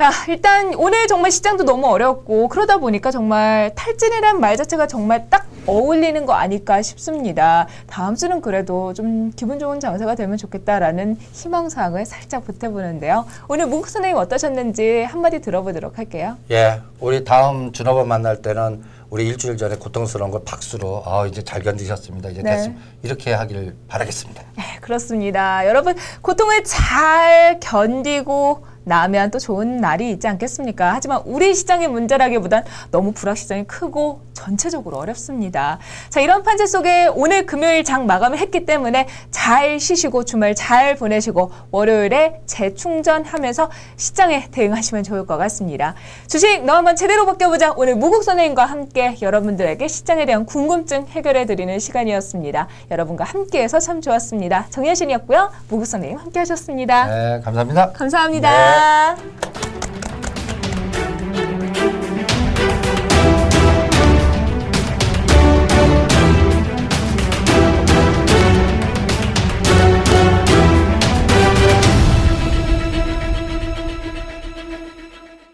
야, 일단 오늘 정말 시장도 너무 어렵고 그러다 보니까 정말 탈진이란 말 자체가 정말 딱 어울리는 거 아닐까 싶습니다. 다음 주는 그래도 좀 기분 좋은 장사가 되면 좋겠다라는 희망사항을 살짝 보태보는데요. 오늘 문크 선생님 어떠셨는지 한마디 들어보도록 할게요. 예, 우리 다음 준업원 만날 때는 우리 일주일 전에 고통스러운 걸 박수로 아 이제 잘 견디셨습니다. 이제 네. 됐습니다. 이렇게 하길 바라겠습니다. 네, 그렇습니다. 여러분 고통을 잘 견디고 나면 또 좋은 날이 있지 않겠습니까? 하지만 우리 시장의 문제라기보단 너무 불확실성이 크고 전체적으로 어렵습니다. 자, 이런 판세 속에 오늘 금요일 장 마감을 했기 때문에 잘 쉬시고 주말 잘 보내시고 월요일에 재충전하면서 시장에 대응하시면 좋을 것 같습니다. 주식 너 한번 제대로 바뀌어보자. 오늘 무국 선생님과 함께 여러분들에게 시장에 대한 궁금증 해결해 드리는 시간이었습니다. 여러분과 함께해서 참 좋았습니다. 정현신이었고요. 무국 선생님 함께 하셨습니다. 네, 감사합니다. 감사합니다.